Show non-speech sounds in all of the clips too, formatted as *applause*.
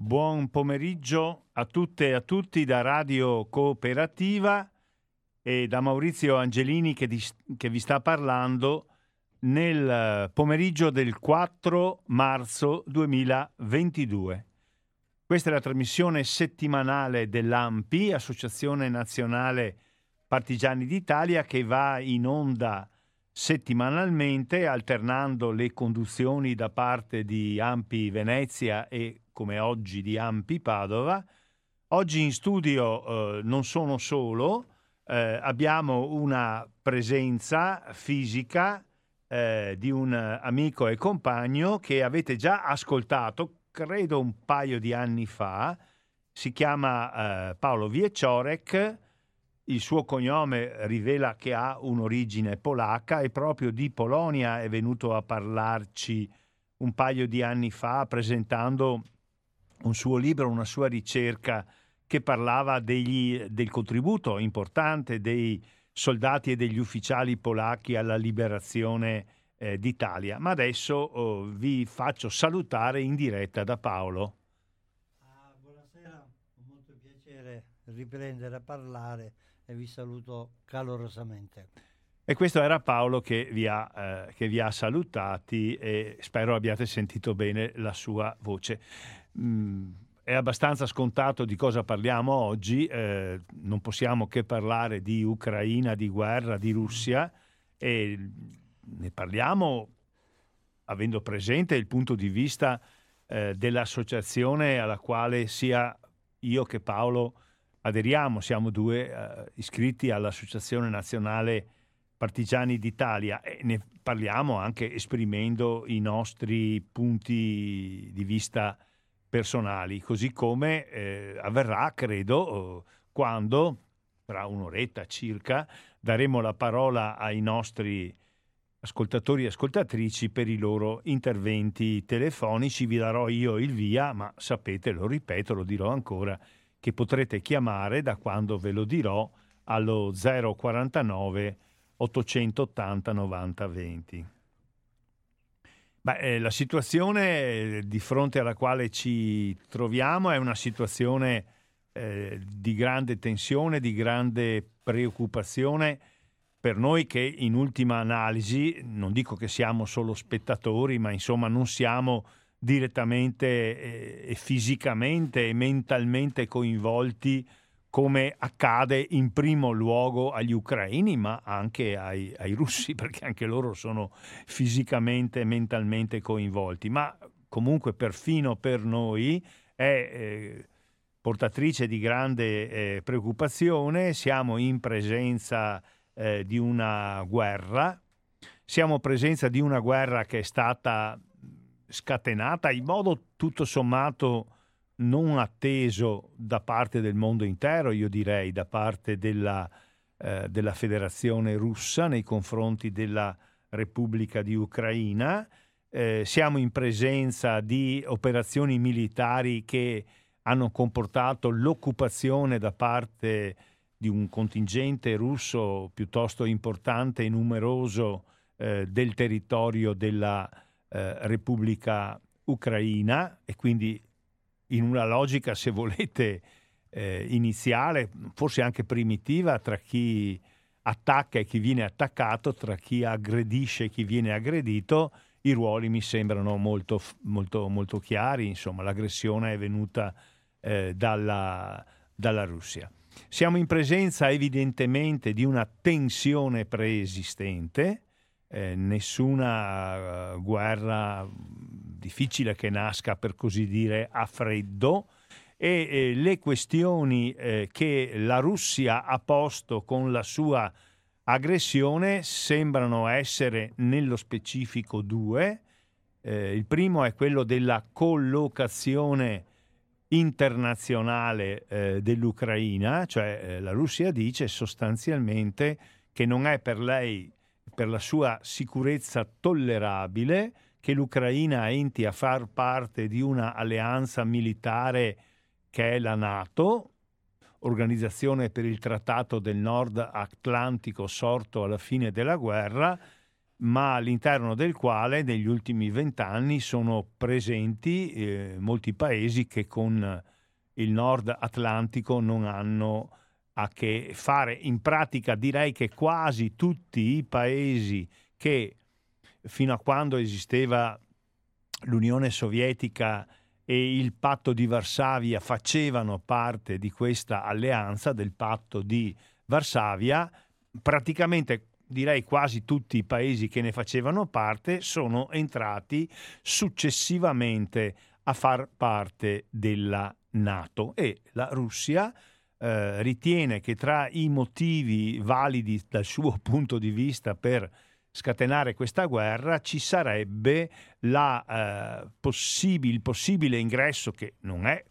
Buon pomeriggio a tutte e a tutti da Radio Cooperativa e da Maurizio Angelini che, di, che, vi sta parlando nel pomeriggio del 4 marzo 2022. Questa è la trasmissione settimanale dell'AMPI, Associazione Nazionale Partigiani d'Italia, che va in onda settimanalmente alternando le conduzioni da parte di Ampi Venezia e come oggi di Ampi Padova. Oggi in studio eh, non sono solo, eh, abbiamo una presenza fisica eh, di un amico e compagno che avete già ascoltato, credo un paio di anni fa, si chiama eh, Paolo Viecciorek, il suo cognome rivela che ha un'origine polacca e proprio di Polonia è venuto a parlarci un paio di anni fa presentando un suo libro, una sua ricerca che parlava degli, del contributo importante dei soldati e degli ufficiali polacchi alla liberazione eh, d'Italia. Ma adesso oh, vi faccio salutare in diretta da Paolo. Ah, buonasera, con molto piacere riprendere a parlare e vi saluto calorosamente. E questo era Paolo che vi, ha, eh, che vi ha salutati e spero abbiate sentito bene la sua voce. Mm, è abbastanza scontato di cosa parliamo oggi, eh, non possiamo che parlare di Ucraina, di guerra, di Russia e ne parliamo avendo presente il punto di vista eh, dell'associazione alla quale sia io che Paolo aderiamo, siamo due uh, iscritti all'Associazione Nazionale Partigiani d'Italia e ne parliamo anche esprimendo i nostri punti di vista personali, così come eh, avverrà, credo, quando, tra un'oretta circa, daremo la parola ai nostri ascoltatori e ascoltatrici per i loro interventi telefonici. Vi darò io il via, ma sapete, lo ripeto, lo dirò ancora, che potrete chiamare da quando ve lo dirò allo 049 880 90 20. Beh, eh, la situazione eh, di fronte alla quale ci troviamo è una situazione eh, di grande tensione, di grande preoccupazione per noi che in ultima analisi, non dico che siamo solo spettatori, ma insomma non siamo direttamente eh, fisicamente e mentalmente coinvolti come accade in primo luogo agli ucraini, ma anche ai, ai, russi, *laughs* perché anche loro sono fisicamente e mentalmente coinvolti. Ma comunque perfino per noi è eh, portatrice di grande eh, preoccupazione, siamo in presenza eh, di una guerra, siamo in presenza di una guerra che è stata scatenata in modo tutto sommato non atteso da parte del mondo intero, io direi da parte della, eh, della Federazione russa nei confronti della Repubblica di Ucraina. Eh, siamo in presenza di operazioni militari che hanno comportato l'occupazione da parte di un contingente russo piuttosto importante e numeroso eh, del territorio della eh, Repubblica Ucraina e quindi in una logica, se volete, eh, iniziale, forse anche primitiva, tra chi attacca e chi viene attaccato, tra chi aggredisce e chi viene aggredito, i ruoli mi sembrano molto, molto, molto chiari, insomma l'aggressione è venuta eh, dalla, dalla Russia. Siamo in presenza evidentemente di una tensione preesistente, eh, nessuna uh, guerra difficile che nasca per così dire a freddo e eh, le questioni eh, che la Russia ha posto con la sua aggressione sembrano essere nello specifico due. Eh, il primo è quello della collocazione internazionale eh, dell'Ucraina, cioè la Russia dice sostanzialmente che non è per lei per la sua sicurezza tollerabile che l'Ucraina enti a far parte di una alleanza militare che è la Nato, Organizzazione per il Trattato del Nord Atlantico sorto alla fine della guerra, ma all'interno del quale negli ultimi vent'anni sono presenti eh, molti paesi che con il nord atlantico non hanno a che fare. In pratica direi che quasi tutti i paesi che fino a quando esisteva l'Unione Sovietica e il patto di Varsavia facevano parte di questa alleanza, del patto di Varsavia, praticamente direi quasi tutti i paesi che ne facevano parte sono entrati successivamente a far parte della Nato. E la Russia eh, ritiene che tra i motivi validi dal suo *laughs* punto di vista per scatenare questa guerra ci sarebbe la, eh, possibile, il possibile ingresso che non è,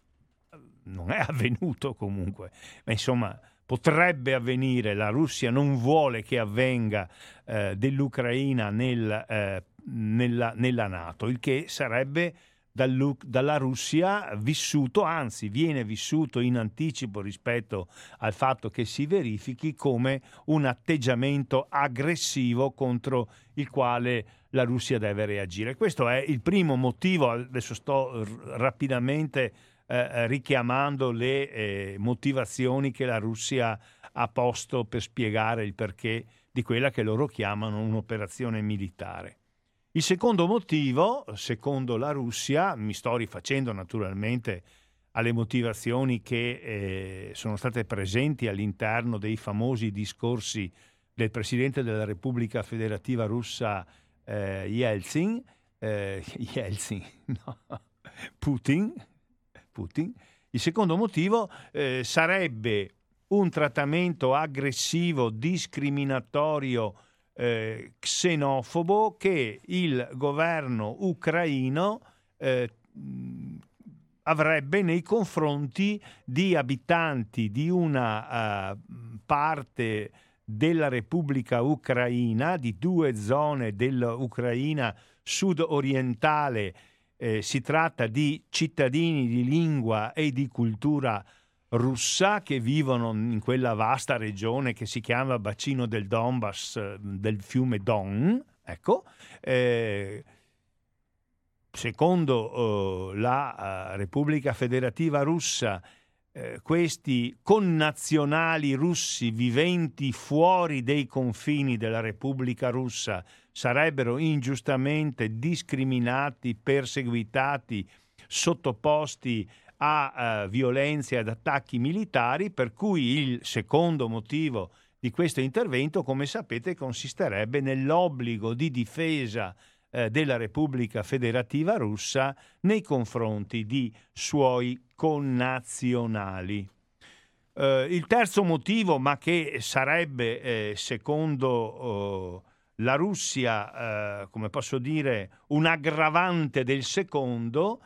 non è avvenuto comunque, ma insomma potrebbe avvenire, la Russia non vuole che avvenga eh, dell'Ucraina nel, eh, nella, nella Nato, il che sarebbe dalla Russia vissuto, anzi viene vissuto in anticipo rispetto al fatto che si verifichi come un atteggiamento aggressivo contro il quale la Russia deve reagire. Questo è il primo motivo, adesso sto rapidamente eh, richiamando le eh, motivazioni che la Russia ha posto per spiegare il perché di quella che loro chiamano un'operazione militare. Il secondo motivo, secondo la Russia, mi sto rifacendo naturalmente alle motivazioni che eh, sono state presenti all'interno dei famosi discorsi del Presidente della Repubblica Federativa Russa eh, Yeltsin, eh, *laughs* Yeltsin no, Putin, Putin. Il secondo motivo eh, sarebbe un trattamento aggressivo, discriminatorio, eh, xenofobo che il governo ucraino eh, avrebbe nei confronti di abitanti di una uh, parte della Repubblica Ucraina, di due zone dell'Ucraina sud-orientale. Eh, si tratta di cittadini di lingua e di cultura russa che vivono in quella vasta regione che si chiama bacino del Donbass eh, del fiume Don. Ecco, eh, secondo eh, la uh, Repubblica Federativa Russa, eh, questi connazionali russi viventi fuori dei confini della Repubblica Russa sarebbero ingiustamente discriminati, perseguitati, sottoposti a uh, violenze e ad attacchi militari, per cui il secondo motivo di questo intervento, come sapete, consisterebbe nell'obbligo di difesa eh, della Repubblica Federativa Russa nei confronti di suoi connazionali. Eh, il terzo motivo, ma che sarebbe, eh, secondo oh, la Russia, eh, come posso dire, un aggravante del secondo,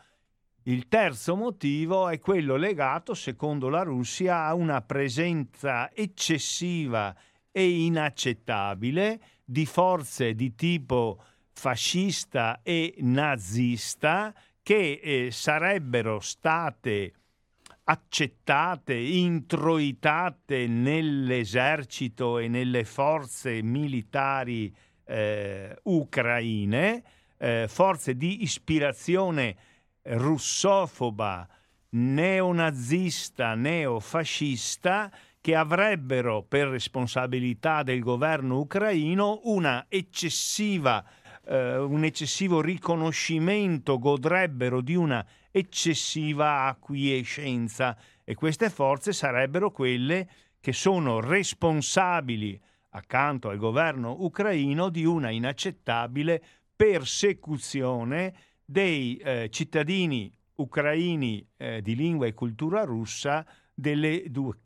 il terzo motivo è quello legato, secondo la Russia, a una presenza eccessiva e inaccettabile di forze di tipo fascista e nazista che eh, sarebbero state accettate, introitate nell'esercito e nelle forze militari eh, ucraine, eh, forze di ispirazione russofoba, neonazista, neofascista che avrebbero per responsabilità del governo ucraino eh, un eccessivo riconoscimento, godrebbero di una eccessiva acquiescenza. E queste forze sarebbero quelle che sono responsabili accanto al governo ucraino di una inaccettabile persecuzione dei eh, cittadini ucraini eh, di lingua e cultura russa delle due,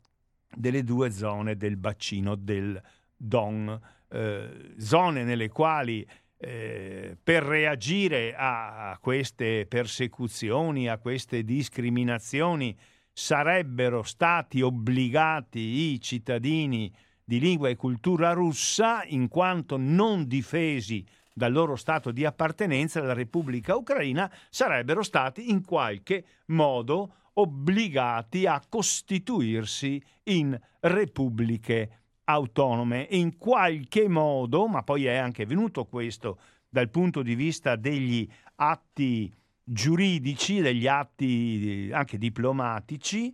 delle due zone del bacino del Don, eh, zone nelle quali eh, per reagire a queste persecuzioni, a queste discriminazioni, sarebbero stati obbligati i cittadini di lingua e cultura russa in quanto non difesi dal loro stato di appartenenza alla Repubblica Ucraina sarebbero stati in qualche modo obbligati a costituirsi in repubbliche autonome. In qualche modo, ma poi è anche venuto questo dal punto di vista degli atti giuridici, degli atti anche diplomatici,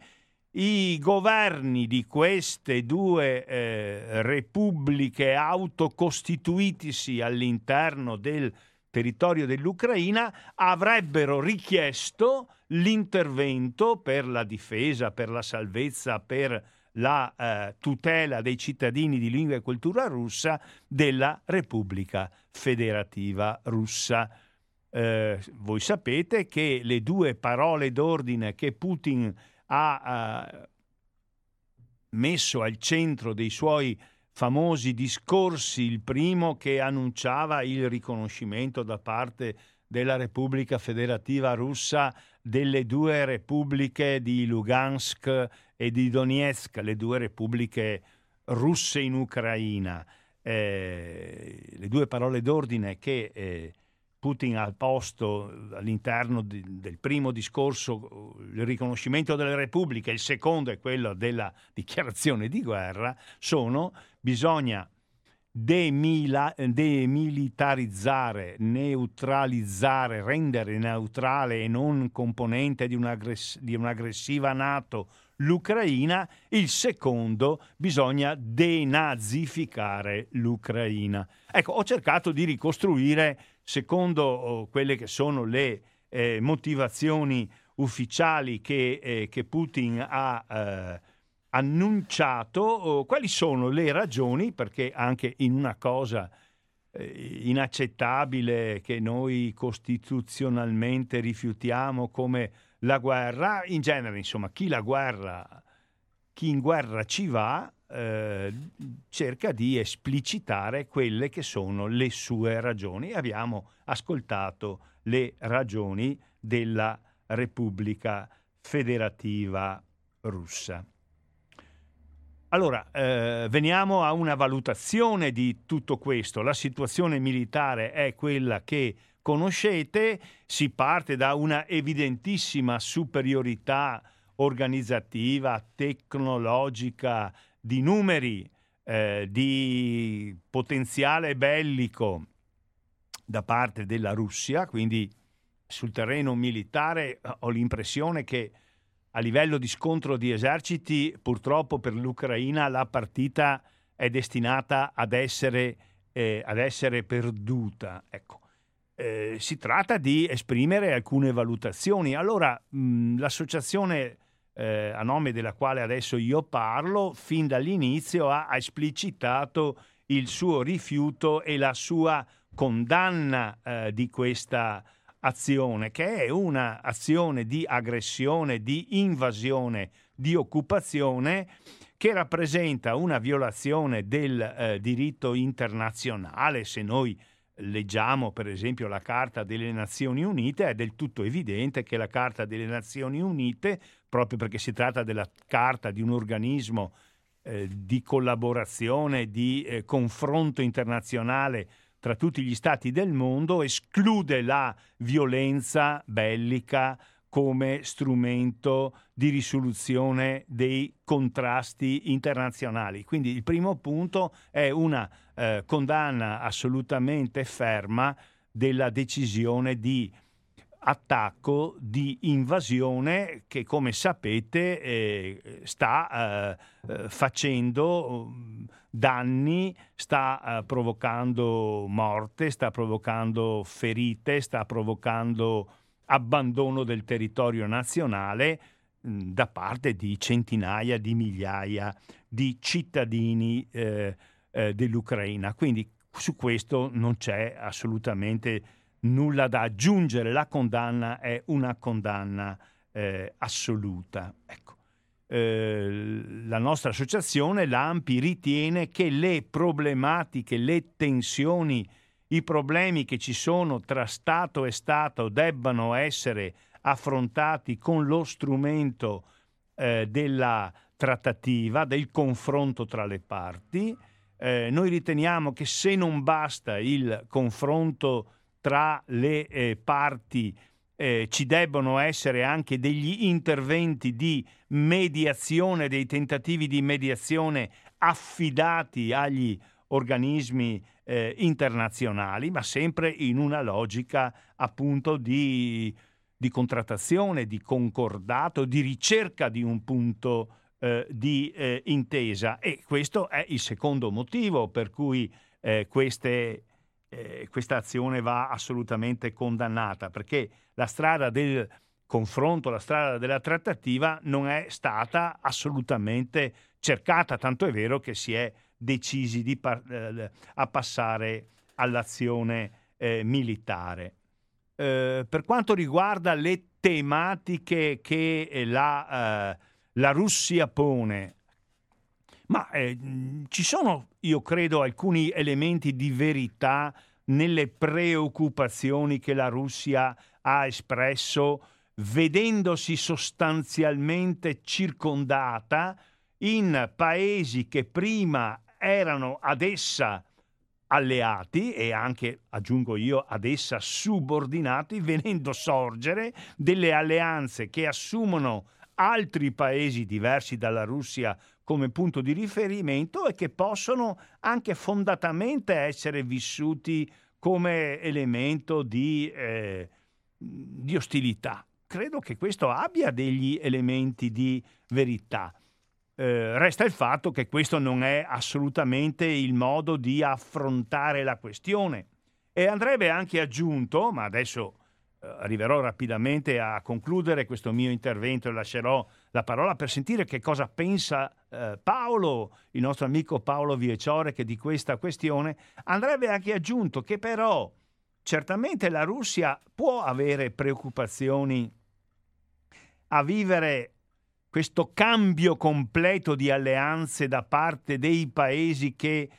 i governi di queste due eh, repubbliche autocostituitisi all'interno del territorio dell'Ucraina avrebbero richiesto l'intervento per la difesa, per la salvezza, per la eh, tutela dei cittadini di lingua e cultura russa della Repubblica Federativa Russa. Eh, voi sapete che le due parole d'ordine che Putin ha eh, messo al centro dei suoi famosi discorsi, il primo che annunciava il riconoscimento da parte della Repubblica Federativa Russa delle due repubbliche di Lugansk e di Donetsk, le due repubbliche russe in Ucraina. Eh, le due parole d'ordine che eh, Putin ha posto all'interno di, del primo discorso il riconoscimento delle repubbliche, il secondo è quello della dichiarazione di guerra, sono bisogna demila, demilitarizzare, neutralizzare, rendere neutrale e non componente di, un'aggress- di un'aggressiva Nato l'Ucraina, il secondo bisogna denazificare l'Ucraina. Ecco, ho cercato di ricostruire secondo oh, quelle che sono le eh, motivazioni ufficiali che, eh, che Putin ha eh, annunciato, oh, quali sono le ragioni, perché anche in una cosa eh, inaccettabile che noi costituzionalmente rifiutiamo come la guerra, in genere insomma chi la guerra, chi in guerra ci va, eh, cerca di esplicitare quelle che sono le sue ragioni. Abbiamo ascoltato le ragioni della Repubblica Federativa Russa. Allora, eh, veniamo a una valutazione di tutto questo. La situazione militare è quella che conoscete, si parte da una evidentissima superiorità organizzativa, tecnologica, di numeri, eh, di potenziale bellico da parte della Russia, quindi sul terreno militare eh, ho l'impressione che a livello di scontro di eserciti purtroppo per l'Ucraina la partita è destinata ad essere, eh, ad essere perduta. Ecco. Eh, si tratta di esprimere alcune valutazioni. Allora, mh, l'associazione eh, a nome della quale adesso io parlo, fin dall'inizio ha, esplicitato il suo rifiuto e la sua condanna eh, di questa azione, che è un'azione di aggressione, di invasione, di occupazione che rappresenta una violazione del eh, diritto internazionale. Se noi leggiamo per esempio la Carta delle Nazioni Unite, è del tutto evidente che la Carta delle Nazioni Unite proprio perché si tratta della carta di un organismo eh, di collaborazione, di eh, confronto internazionale tra tutti gli stati del mondo, esclude la violenza bellica come strumento di risoluzione dei contrasti internazionali. Quindi il primo punto è una eh, condanna assolutamente ferma della decisione di attacco di invasione che come sapete eh, sta eh, eh facendo mm, danni, sta eh, provocando morte, sta provocando ferite, sta provocando abbandono del territorio nazionale mm, da parte di centinaia di migliaia di cittadini eh, eh, dell'Ucraina. Quindi su questo non c'è assolutamente nulla da aggiungere, la condanna è una condanna eh, assoluta. Ecco. Eh, la nostra associazione, l'AMPI, ritiene che le problematiche, le tensioni, i problemi che ci sono tra Stato e Stato debbano essere affrontati con lo strumento eh, della trattativa, del confronto tra le parti. Eh, noi riteniamo che se non basta il confronto tra le eh, parti eh, ci debbono essere anche degli interventi di mediazione, dei tentativi di mediazione affidati agli organismi eh, internazionali, ma sempre in una logica appunto di, di, contrattazione, di concordato, di ricerca di un punto eh, di eh, intesa. E questo è il secondo motivo per cui eh, queste, eh, questa azione va assolutamente condannata, perché la strada del confronto, la strada della trattativa non è stata assolutamente cercata, tanto è vero che si è decisi par- eh, a passare all'azione eh, militare. Eh, per quanto riguarda le tematiche che eh, la, eh, la Russia pone, ma ci sono, io credo, alcuni elementi di verità nelle preoccupazioni che la Russia ha espresso vedendosi sostanzialmente circondata in paesi che prima erano ad essa alleati e anche, aggiungo io, ad essa subordinati, venendo sorgere delle alleanze che assumono altri paesi diversi dalla Russia come punto di riferimento e che possono anche fondatamente essere vissuti come elemento di, eh, di ostilità. Credo che questo abbia degli elementi di verità. Eh, resta il fatto che questo non è assolutamente il modo di affrontare la questione. E andrebbe anche aggiunto, ma adesso eh, arriverò rapidamente a concludere questo mio intervento e lascerò la parola per sentire che cosa pensa eh, Paolo, il nostro amico Paolo Vieciore, che di questa questione andrebbe anche aggiunto che però certamente la Russia può avere preoccupazioni a vivere questo cambio completo di alleanze da parte dei paesi che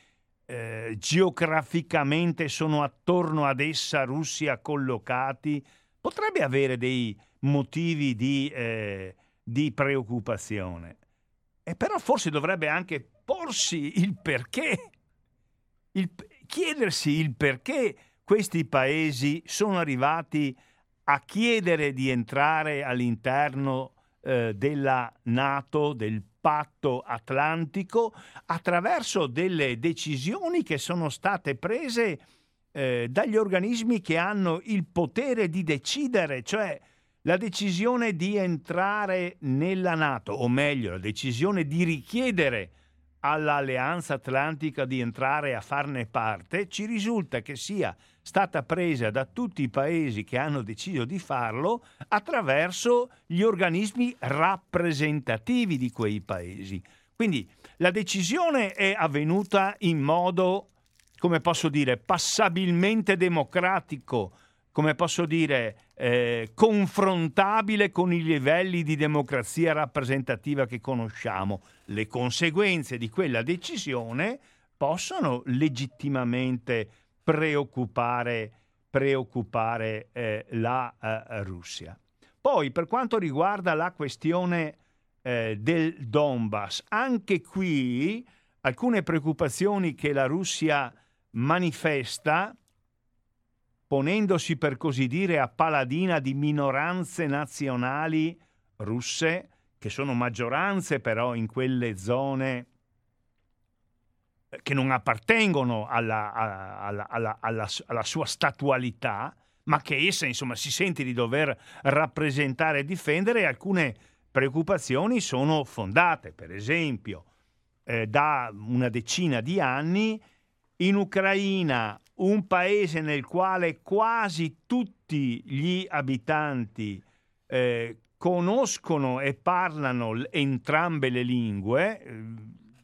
eh, geograficamente sono attorno ad essa, Russia, collocati, potrebbe avere dei motivi di, eh, di preoccupazione. E però forse dovrebbe anche porsi il perché, il, chiedersi il perché questi paesi sono arrivati a chiedere di entrare all'interno eh, della Nato, del patto atlantico, attraverso delle decisioni che sono state prese eh, dagli organismi che hanno il potere di decidere, cioè la decisione di entrare nella Nato, o meglio, la decisione di richiedere all'Alleanza Atlantica di entrare a farne parte, ci risulta che sia stata presa da tutti i paesi che hanno deciso di farlo attraverso gli organismi rappresentativi di quei paesi. Quindi la decisione è avvenuta in modo, come posso dire, passabilmente democratico, come posso dire, eh, confrontabile con i livelli di democrazia rappresentativa che conosciamo. Le conseguenze di quella decisione possono legittimamente preoccupare, preoccupare eh, la eh, Russia. Poi, per quanto riguarda la questione eh, del Donbass, anche qui alcune preoccupazioni che la Russia manifesta ponendosi per così dire a paladina di minoranze nazionali russe, che sono maggioranze però in quelle zone eh, che non appartengono alla, alla, alla, alla, sua statualità, ma che essa insomma si sente di dover rappresentare e difendere, alcune preoccupazioni sono fondate. Per esempio, eh, da una decina di anni in Ucraina un paese nel quale quasi tutti gli abitanti eh, conoscono e parlano entrambe le lingue, eh,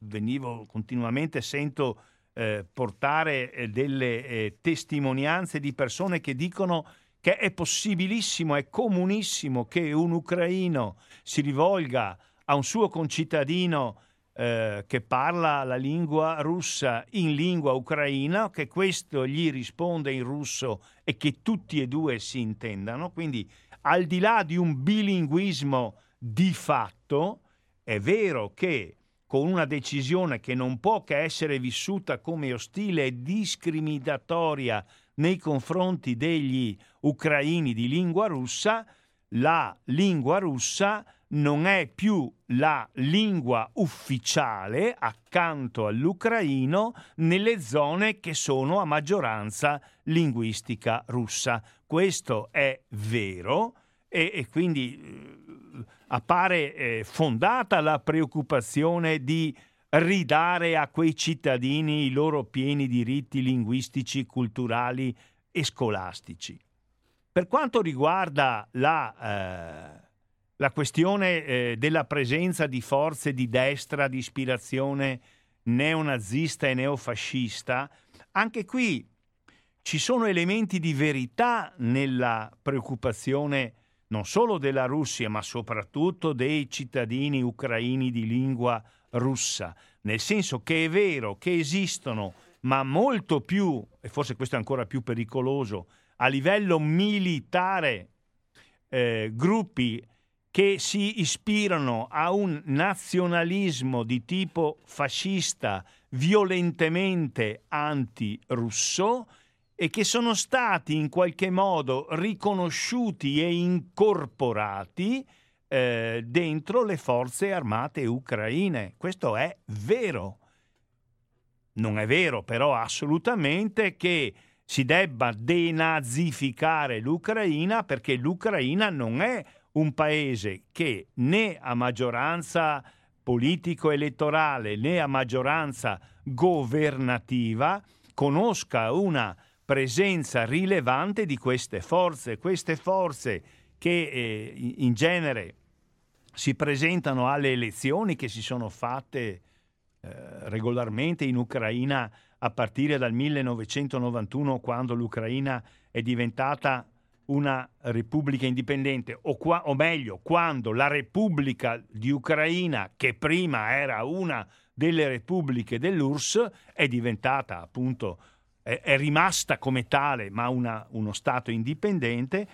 venivo continuamente, sento eh, portare eh, delle eh, testimonianze di persone che dicono che è possibilissimo, è comunissimo che un ucraino si rivolga a un suo concittadino eh, che parla la lingua russa in lingua ucraina, che questo gli risponde in russo e che tutti e due si intendano. Quindi, al di là di un bilinguismo di fatto, è vero che con una decisione che non può che essere vissuta come ostile e discriminatoria nei confronti degli ucraini di lingua russa, la lingua russa non è più la lingua ufficiale accanto all'ucraino nelle zone che sono a maggioranza linguistica russa. Questo è vero e, e quindi eh, appare eh, fondata la preoccupazione di ridare a quei cittadini i loro pieni diritti linguistici, culturali e scolastici. Per quanto riguarda la, eh, la questione eh, della presenza di forze di destra di ispirazione neonazista e neofascista, anche qui ci sono elementi di verità nella preoccupazione non solo della Russia, ma soprattutto dei cittadini ucraini di lingua russa, nel senso che è vero che esistono, ma molto più, e forse questo è ancora più pericoloso, a livello militare, eh, gruppi che si ispirano a un nazionalismo di tipo fascista violentemente anti-russo e che sono stati in qualche modo riconosciuti e incorporati eh, dentro le forze armate ucraine. Questo è vero. Non è vero però assolutamente che si debba denazificare l'Ucraina perché l'Ucraina non è un paese che né a maggioranza politico-elettorale né a maggioranza governativa conosca una presenza rilevante di queste forze. Queste forze che eh, in genere si presentano alle elezioni che si sono fatte regolarmente in Ucraina a partire dal 1991 quando l'Ucraina è diventata una repubblica indipendente o, qua, o, meglio quando la Repubblica di Ucraina che prima era una delle repubbliche dell'URSS è diventata appunto è, è rimasta come tale ma una, uno Stato indipendente.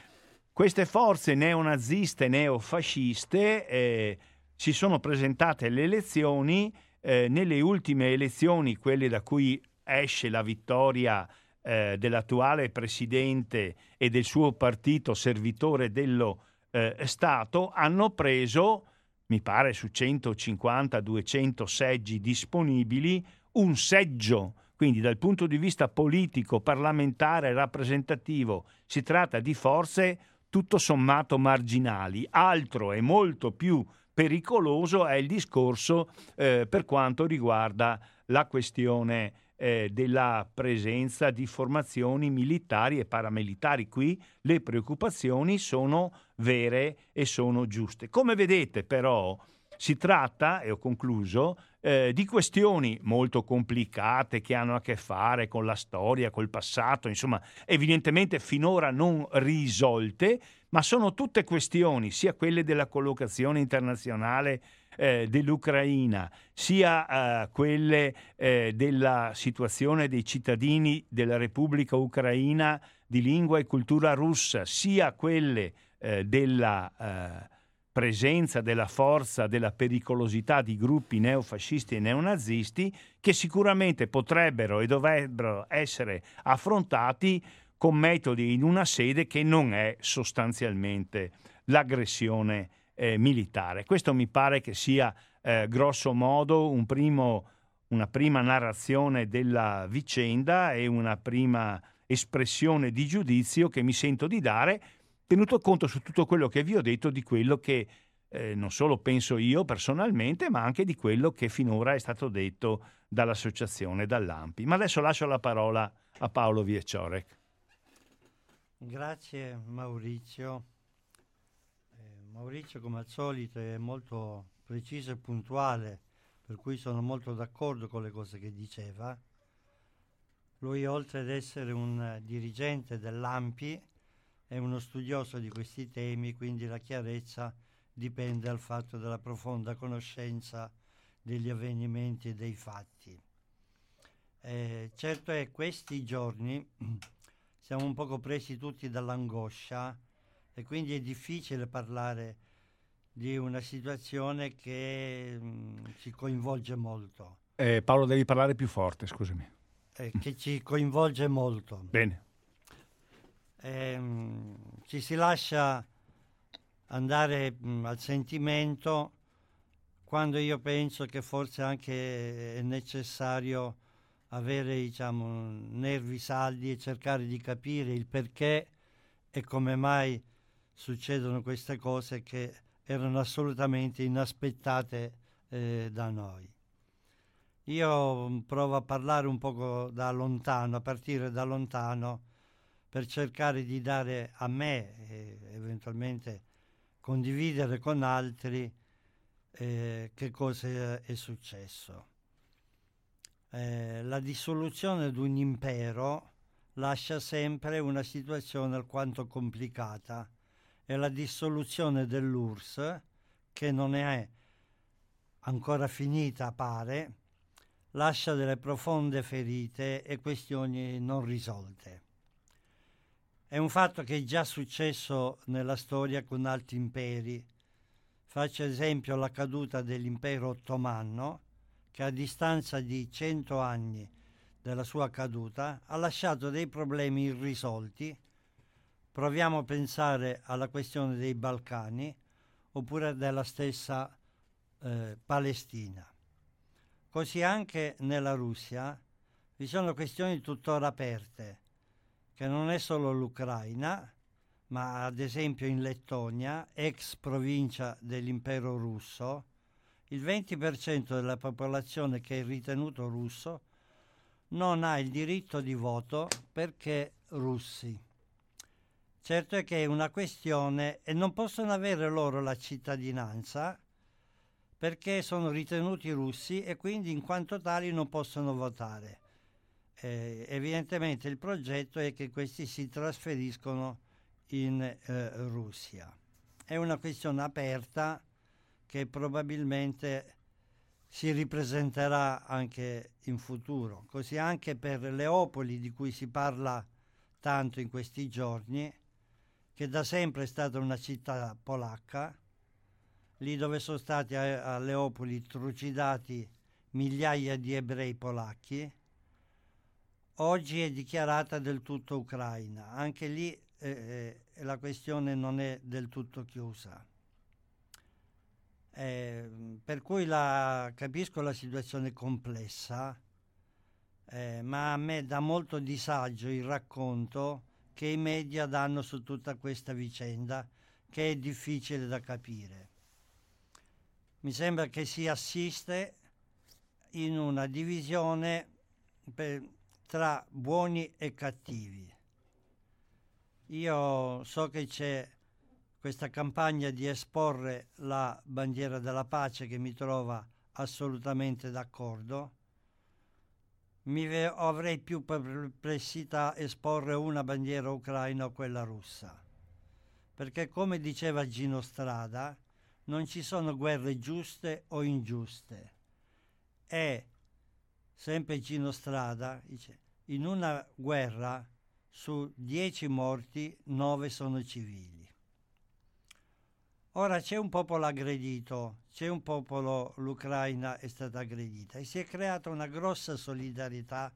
Queste forze neonaziste, neofasciste eh, si sono presentate alle elezioni, eh, nelle ultime elezioni, quelle da cui esce la vittoria eh, dell'attuale presidente e del suo partito servitore dello eh, Stato, hanno preso, mi pare su 150-200 seggi disponibili, un seggio. Quindi dal punto di vista politico, parlamentare, rappresentativo, si tratta di forze tutto sommato marginali. Altro e molto più pericoloso è il discorso eh, per quanto riguarda la questione eh, della presenza di formazioni militari e paramilitari. Qui le preoccupazioni sono vere e sono giuste. Come vedete però si tratta, e ho concluso, eh, di questioni molto complicate che hanno a che fare con la storia, col passato, insomma, evidentemente finora non risolte, ma sono tutte questioni, sia quelle della collocazione internazionale eh, dell'Ucraina, sia eh, quelle eh, della situazione dei cittadini della Repubblica Ucraina di lingua e cultura russa, sia quelle eh, della eh, presenza della forza, della pericolosità di gruppi neofascisti e neonazisti che sicuramente potrebbero e dovrebbero essere affrontati con metodi in una sede che non è sostanzialmente l'aggressione eh, militare. Questo mi pare che sia eh, grosso modo un primo, una prima narrazione della vicenda e una prima espressione di giudizio che mi sento di dare tenuto conto su tutto quello che vi ho detto di quello che eh, non solo penso io personalmente, ma anche di quello che finora è stato detto dall'associazione, dall'AMPI. Ma adesso lascio la parola a Paolo Viecciorek. Grazie Maurizio. Eh, Maurizio come al solito è molto preciso e puntuale, per cui sono molto d'accordo con le cose che diceva. Lui oltre ad essere un dirigente dell'AMPI, è uno studioso di questi temi, quindi la chiarezza dipende dal fatto della profonda conoscenza degli avvenimenti e dei fatti. Eh, certo è, questi giorni siamo un poco presi tutti dall'angoscia e quindi è difficile parlare di una situazione che mh, mm, ci coinvolge molto. Eh, Paolo, devi parlare più forte, scusami. Eh, che ci coinvolge molto. Bene. ehm, ci si lascia andare mh, mm, al sentimento quando io penso che forse anche è necessario avere diciamo, nervi saldi e cercare di capire il perché e come mai succedono queste cose che erano assolutamente inaspettate eh, da noi. Io mm, provo a parlare un poco da lontano, a partire da lontano, per cercare di dare a me e eventualmente condividere con altri eh, che cosa è successo. Eh, la dissoluzione di un impero lascia sempre una situazione alquanto complicata e la dissoluzione dell'URSS, che non è ancora finita pare, lascia delle profonde ferite e questioni non risolte. È un fatto che è già successo nella storia con altri imperi. Faccio esempio la caduta dell'impero ottomano, che a distanza di cento anni della sua caduta ha lasciato dei problemi irrisolti. Proviamo a pensare alla questione dei Balcani oppure della stessa eh, Palestina. Così anche nella Russia vi sono questioni tuttora aperte, che non è solo l'Ucraina, ma ad esempio in Lettonia, ex provincia dell'impero russo, il 20% della popolazione che è ritenuto russo non ha il diritto di voto perché russi. Certo è che è una questione e non possono avere loro la cittadinanza perché sono ritenuti russi e quindi in quanto tali non possono votare. Eh, evidentemente il progetto è che questi si trasferiscono in eh, Russia. È una questione aperta che probabilmente si ripresenterà anche in futuro. Così anche per Leopoli di cui si parla tanto in questi giorni, che da sempre è stata una città polacca, lì dove sono stati a, a Leopoli trucidati migliaia di ebrei polacchi, oggi è dichiarata del tutto ucraina. Anche lì eh, eh, la questione non è del tutto chiusa. Eh, per cui la, capisco la situazione complessa, eh, ma a me dà molto disagio il racconto che i media danno su tutta questa vicenda, che è difficile da capire mi sembra che si assiste in una divisione per, tra buoni e cattivi. Io so che c'è questa campagna di esporre la bandiera della pace che mi trova assolutamente d'accordo. Mi ve- avrei più perplessità esporre una bandiera ucraina o quella russa. Perché come diceva Gino Strada, non ci sono guerre giuste o ingiuste. È, sempre Gino Strada, dice, in una guerra su dieci morti, nove sono civili. Ora c'è un popolo aggredito, c'è un popolo, l'Ucraina è stata aggredita e si è creata una grossa solidarietà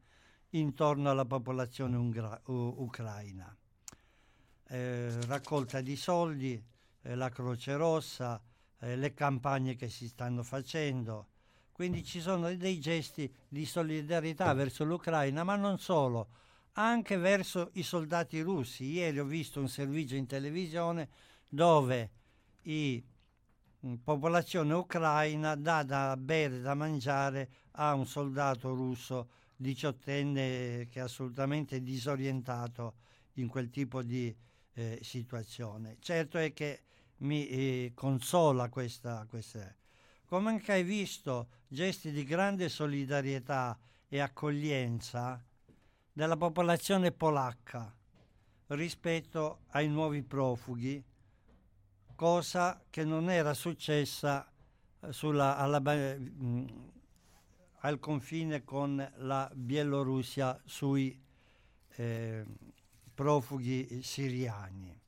intorno alla popolazione ungra- u- ucraina. Eh, raccolta di soldi, eh, la Croce Rossa, eh, le campagne che si stanno facendo. Quindi ci sono dei gesti di solidarietà verso l'Ucraina, ma non solo, anche verso i soldati russi. Ieri ho visto un servizio in televisione dove la mm, popolazione ucraina dà da bere, da mangiare a un soldato russo diciottenne che è assolutamente disorientato in quel tipo di eh, situazione. Certo è che mi eh, consola questa, questa. Come anche hai visto gesti di grande solidarietà e accoglienza della popolazione polacca rispetto ai nuovi profughi, cosa che non era successa eh, sulla, alla, mh, mm, al confine con la Bielorussia sui eh, profughi siriani.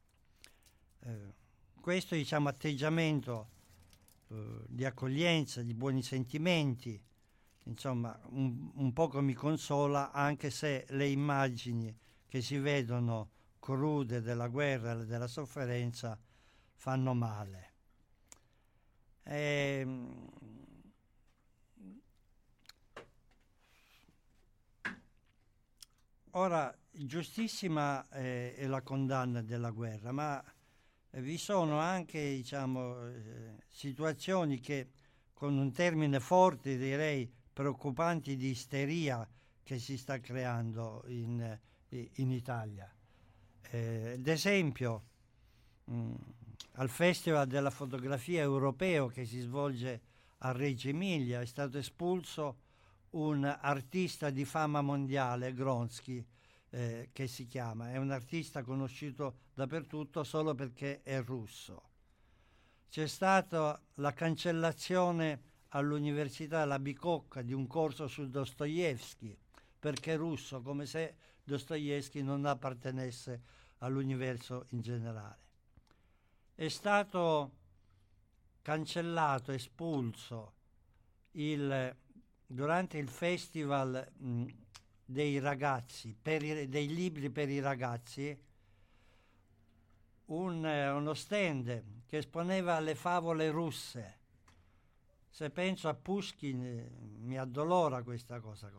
Eh, questo diciamo, atteggiamento eh, di accoglienza, di buoni sentimenti, insomma, un, un, poco mi consola, anche se le immagini che si vedono crude della guerra e della sofferenza fanno male. E, ehm, ora, giustissima eh, è la condanna della guerra, ma vi sono anche diciamo, eh, situazioni che, con un termine forte direi preoccupanti di isteria che si sta creando in, in Italia. Eh, ad esempio, mh, mm, al Festival della fotografia europeo che si svolge a Reggio Emilia è stato espulso un artista di fama mondiale, Gronsky, eh, che si chiama. È un artista conosciuto dappertutto solo perché è russo. C'è stata la cancellazione all'Università La Bicocca di un corso su Dostoevsky, perché russo, come se Dostoevsky non appartenesse all'universo in generale è stato cancellato, espulso il, durante il festival mh, dei ragazzi, i, dei libri per i ragazzi, un, eh, uno stand che esponeva le favole russe. Se penso a Pushkin eh, mi addolora questa cosa.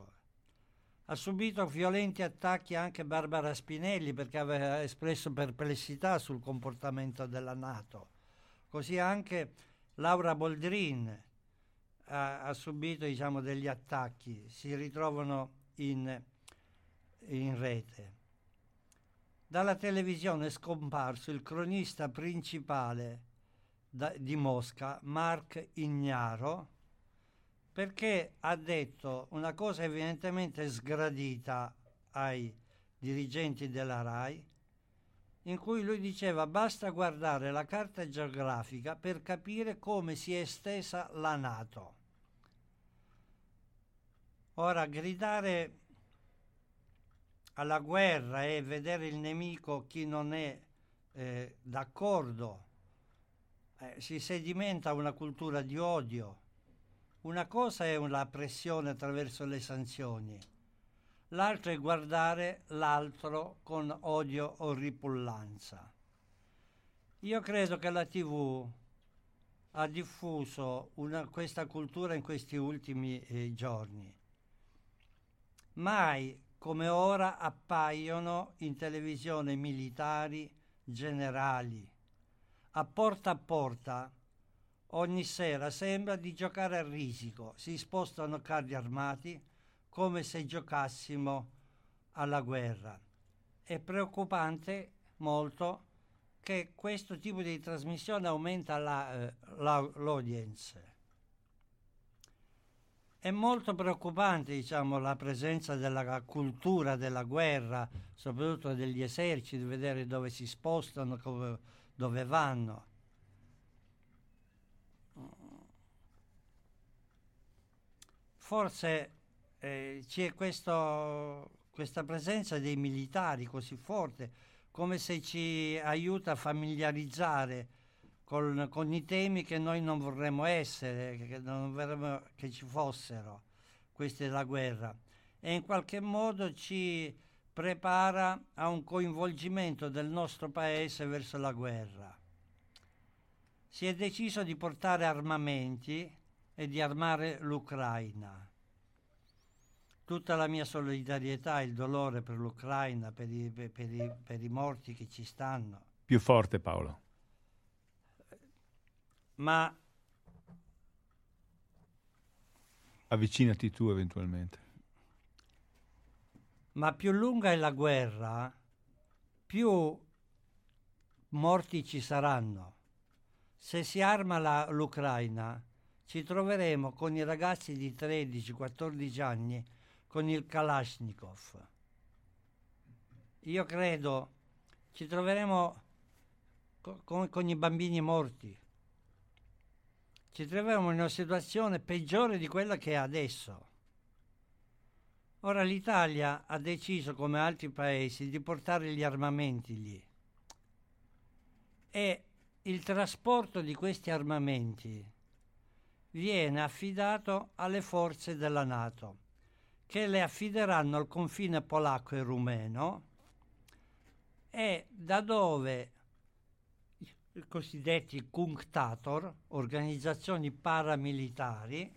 Ha subito violenti attacchi anche Barbara Spinelli perché aveva espresso perplessità sul comportamento della Nato. Così anche Laura Boldrin ha, ha subito diciamo, degli attacchi, si ritrovano in, in rete. Dalla televisione è scomparso il cronista principale da, di Mosca, Mark Ignaro, perché ha detto una cosa evidentemente sgradita ai dirigenti della RAI, in cui lui diceva basta guardare la carta geografica per capire come si è estesa la Nato. Ora, gridare alla guerra e vedere il nemico chi non è eh, d'accordo, eh, si sedimenta una cultura di odio una cosa è la pressione attraverso le sanzioni, l'altra è guardare l'altro con odio o ripullanza. Io credo che la TV ha diffuso una, questa cultura in questi ultimi eh, giorni. Mai come ora appaiono in televisione militari, generali, a porta a porta Ogni sera sembra di giocare a risico, si spostano carri armati come se giocassimo alla guerra. È preoccupante molto che questo tipo di trasmissione aumenta la, eh, la, l'audience. È molto preoccupante diciamo, la presenza della cultura della guerra, soprattutto degli eserciti, vedere dove si spostano, dove vanno. Forse eh, c'è questo, questa presenza dei militari così forte, come se ci aiuta a familiarizzare con, con i temi che noi non vorremmo essere, che non vorremmo che ci fossero, questi della guerra, e in qualche modo ci prepara a un coinvolgimento del nostro paese verso la guerra. Si è deciso di portare armamenti e di armare l'Ucraina. Tutta la mia solidarietà e il dolore per l'Ucraina, per i, per, i, per i morti che ci stanno. Più forte Paolo. Ma avvicinati tu eventualmente. Ma più lunga è la guerra, più morti ci saranno. Se si arma la, l'Ucraina, ci troveremo con i ragazzi di 13-14 anni con il Kalashnikov. Io credo ci troveremo con, con i bambini morti. Ci troveremo in una situazione peggiore di quella che è adesso. Ora l'Italia ha deciso, come altri paesi, di portare gli armamenti lì. E il trasporto di questi armamenti viene affidato alle forze della Nato, che le affideranno al confine polacco e rumeno e da dove i cosiddetti cunctator, organizzazioni paramilitari,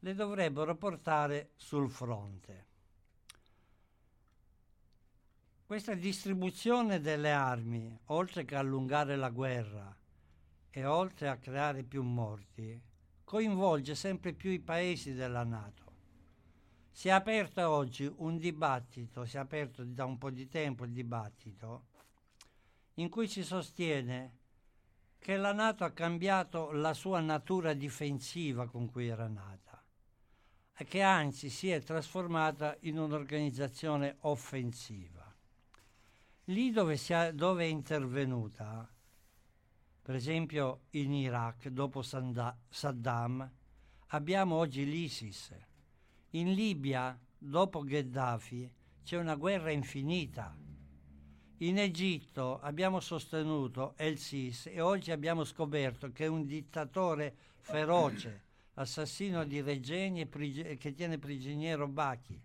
le dovrebbero portare sul fronte. Questa distribuzione delle armi, oltre che allungare la guerra e oltre a creare più morti, coinvolge sempre più i paesi della Nato. Si è aperto oggi un dibattito, si è aperto da un po' di tempo il dibattito, in cui si sostiene che la Nato ha cambiato la sua natura difensiva con cui era nata e che anzi si è trasformata in un'organizzazione offensiva. Lì dove, è, dove è intervenuta, per esempio in Iraq dopo Saddam, abbiamo oggi l'ISIS in Libia, dopo Gheddafi, c'è una guerra infinita. In Egitto abbiamo sostenuto El Sis e oggi abbiamo scoperto che è un dittatore feroce, assassino di regeni e che tiene prigioniero Bachi.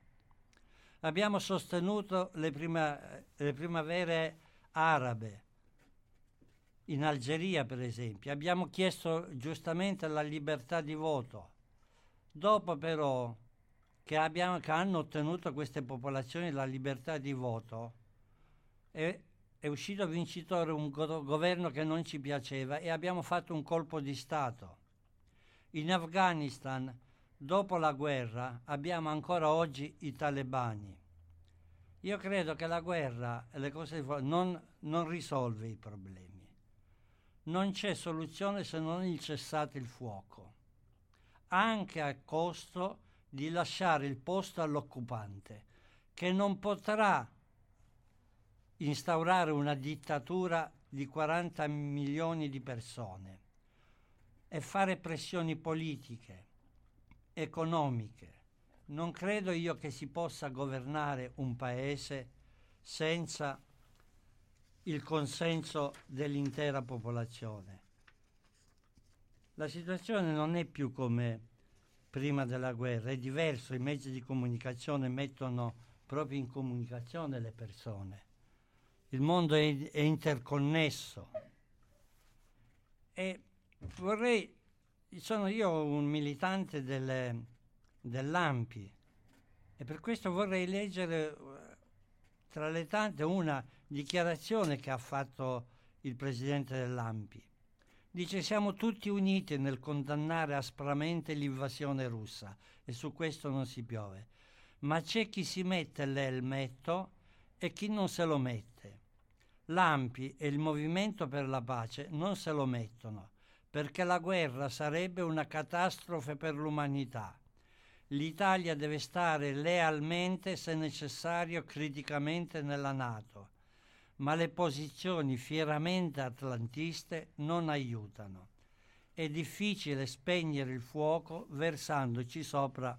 Abbiamo sostenuto le, prima, le primavere arabe, in Algeria per esempio. Abbiamo chiesto giustamente la libertà di voto. Dopo però che, abbiamo, che hanno ottenuto queste popolazioni la libertà di voto, è, è uscito vincitore un go- governo che non ci piaceva e abbiamo fatto un colpo di Stato. In Afghanistan, dopo la guerra, abbiamo ancora oggi i talebani. Io credo che la guerra e le cose non, non risolve i problemi. Non c'è soluzione se non il cessate il fuoco, anche a costo di lasciare il posto all'occupante, che non potrà instaurare una dittatura di 40 milioni di persone e fare pressioni politiche, economiche. Non credo io che si possa governare un paese senza il consenso dell'intera popolazione. La situazione non è più come prima della guerra, è diverso, i mezzi di comunicazione mettono proprio in comunicazione le persone. Il mondo è, è interconnesso. E vorrei, sono io un militante delle, dell'AMPI e per questo vorrei leggere eh, tra le tante una dichiarazione che ha fatto il presidente dell'AMPI. Dice siamo tutti uniti nel condannare aspramente l'invasione russa e su questo non si piove. Ma c'è chi si mette l'elmetto e chi non se lo mette. L'AMPI e il Movimento per la Pace non se lo mettono, perché la guerra sarebbe una catastrofe per l'umanità. L'Italia deve stare lealmente, se necessario, criticamente nella Nato ma le posizioni fieramente atlantiste non aiutano. È difficile spegnere il fuoco versandoci sopra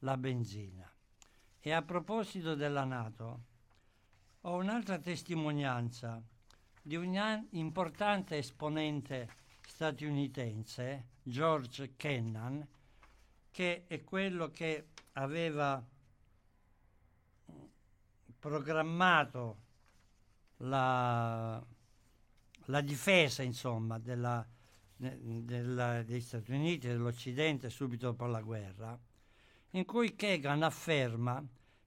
la benzina. E a proposito della Nato, ho un'altra testimonianza di un importante esponente statunitense, George Kennan, che è quello che aveva programmato la, la difesa insomma, della, della, degli Stati Uniti e dell'Occidente subito dopo la guerra, in cui Kagan afferma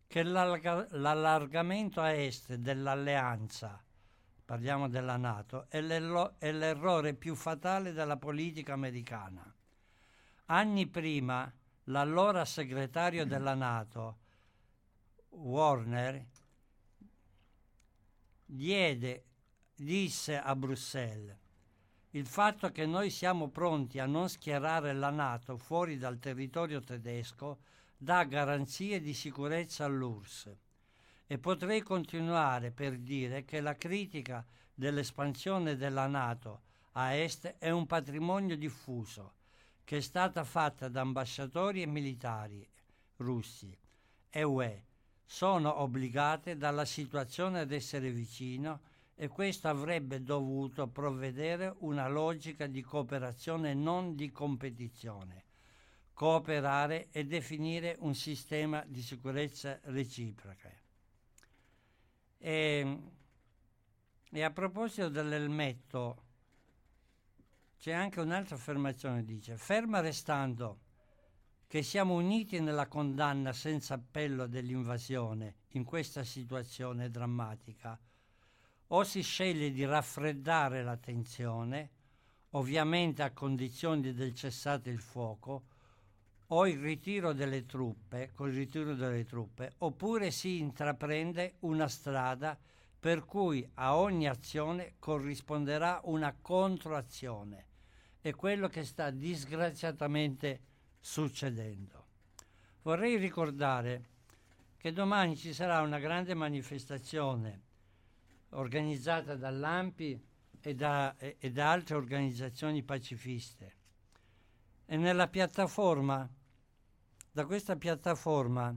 che l'allargamento a est dell'alleanza, parliamo della Nato, è, è l'errore più fatale della politica americana. Anni prima, l'allora segretario della Nato, Warner, diede, disse a Bruxelles, il fatto che noi siamo pronti a non schierare la Nato fuori dal territorio tedesco dà garanzie di sicurezza all'URSS. E potrei continuare per dire che la critica dell'espansione della Nato a est è un patrimonio diffuso che è stata fatta da ambasciatori e militari russi e UE sono obbligate dalla situazione ad essere vicino e questo avrebbe dovuto provvedere una logica di cooperazione non di competizione, cooperare e definire un sistema di sicurezza reciproca. E E a proposito dell'elmetto, c'è anche un'altra affermazione, dice, ferma restando che siamo uniti nella condanna senza appello dell'invasione in questa situazione drammatica, o si sceglie di raffreddare la tensione, ovviamente a condizione del cessate il fuoco, o il ritiro delle truppe, col ritiro delle truppe, oppure si intraprende una strada per cui a ogni azione corrisponderà una controazione. È quello che sta disgraziatamente succedendo. Vorrei ricordare che domani ci sarà una grande manifestazione organizzata dall'AMPI e da, e, e da altre organizzazioni pacifiste. E nella piattaforma, da questa piattaforma,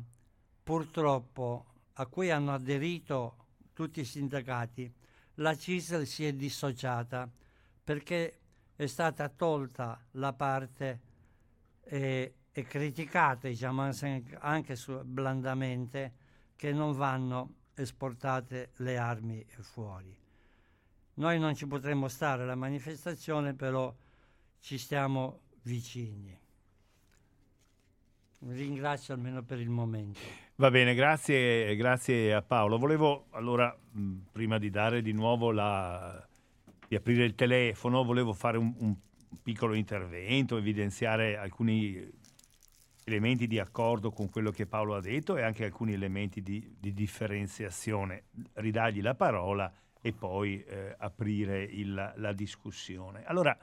purtroppo, a cui hanno aderito tutti i sindacati, la CISL si è dissociata perché è stata tolta la parte e, e criticate diciamo, anche su, blandamente che non vanno esportate le armi fuori. Noi non ci potremmo stare alla manifestazione, però ci stiamo vicini. Ringrazio almeno per il momento. Va bene, grazie, grazie a Paolo. Volevo allora, mh, prima di dare di nuovo la, di aprire il telefono, volevo fare un, un piccolo intervento, evidenziare alcuni elementi di accordo con quello che Paolo ha detto e anche alcuni elementi di, di differenziazione. Ridargli la parola e poi eh, aprire il, la discussione. Allora,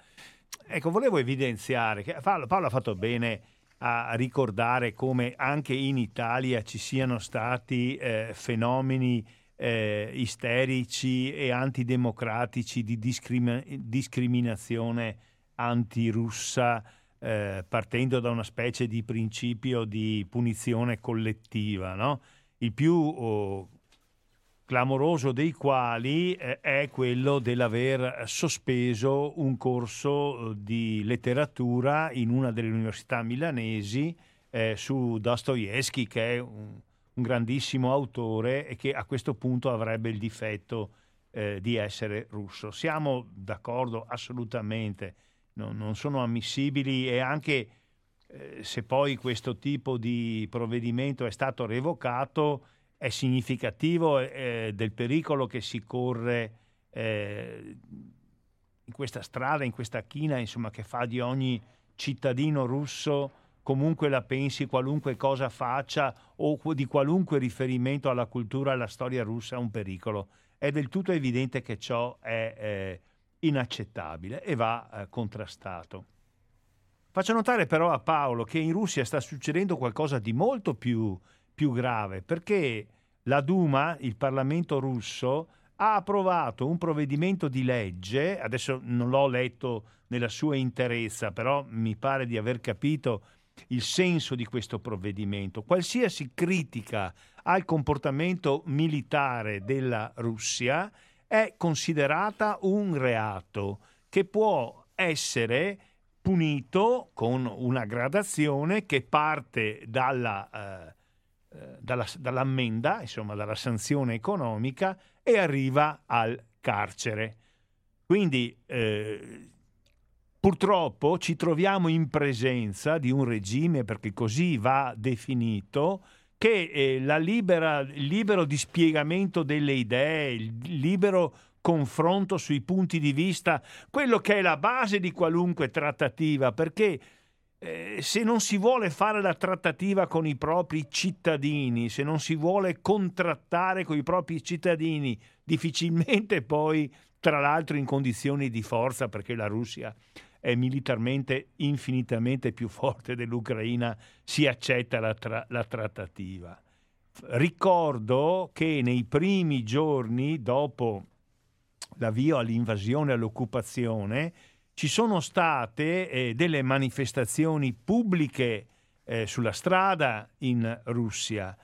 ecco, volevo evidenziare che Paolo, Paolo ha fatto bene a ricordare come anche in Italia ci siano stati eh, fenomeni eh, isterici e antidemocratici di discrimi- discriminazione antirussa eh, partendo da una specie di principio di punizione collettiva, no? il più oh, clamoroso dei quali eh, è quello dell'aver sospeso un corso eh, di letteratura in una delle università milanesi eh, su Dostoevsky, che è un, un, grandissimo autore e che a questo punto avrebbe il difetto eh, di essere russo. Siamo d'accordo assolutamente no, non sono ammissibili e anche eh, se poi questo tipo di provvedimento è stato revocato è significativo eh, del pericolo che si corre eh, in questa strada, in questa china, insomma, che fa di ogni cittadino russo comunque la pensi, qualunque cosa faccia o di qualunque riferimento alla cultura e alla storia russa un pericolo. È del tutto evidente che ciò è eh, inaccettabile e va eh, contrastato. Faccio notare però a Paolo che in Russia sta succedendo qualcosa di molto più, più grave perché la Duma, il Parlamento russo, ha approvato un provvedimento di legge, adesso non l'ho letto nella sua interezza, però mi pare di aver capito il senso di questo provvedimento. Qualsiasi critica al comportamento militare della Russia è considerata un reato che può essere punito con una gradazione che parte dalla, eh, eh, dalla, dall'ammenda, insomma dalla sanzione economica e arriva al carcere. Quindi eh, purtroppo ci troviamo in presenza di un regime, perché così va definito, che eh, libera, il libero dispiegamento delle idee, il libero confronto sui punti di vista, quello che è la base di qualunque trattativa, perché eh, se non si vuole fare la trattativa con i propri cittadini, se non si vuole contrattare con i propri cittadini, difficilmente poi, tra l'altro in condizioni di forza, perché la Russia è militarmente infinitamente più forte dell'Ucraina, si accetta la, tra- la trattativa. Ricordo che nei primi giorni dopo l'avvio all'invasione e all'occupazione ci sono state eh, delle manifestazioni pubbliche eh, sulla strada in Russia,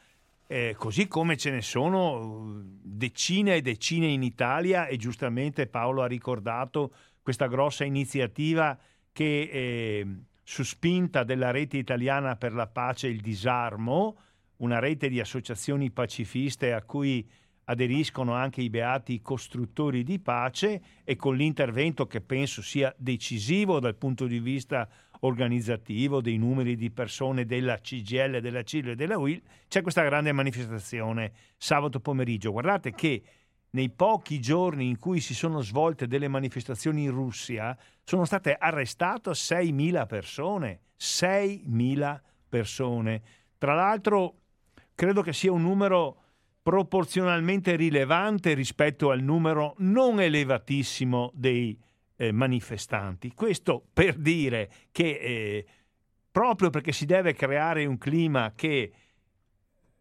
eh, così come ce ne sono decine e decine in Italia e giustamente Paolo ha ricordato questa grossa iniziativa che eh, su spinta della rete italiana per la pace e il disarmo, una rete di associazioni pacifiste a cui aderiscono anche i beati costruttori di pace e con l'intervento che penso sia decisivo dal punto di vista organizzativo dei numeri di persone della CGL, della CIL e della UIL, c'è questa grande manifestazione sabato pomeriggio. Guardate che nei pochi giorni in cui si sono svolte delle manifestazioni in Russia sono state arrestate 6.000 persone. 6.000 persone. Tra l'altro credo che sia un numero proporzionalmente rilevante rispetto al numero non elevatissimo dei eh, manifestanti. Questo per dire che eh, proprio perché si deve creare un clima che,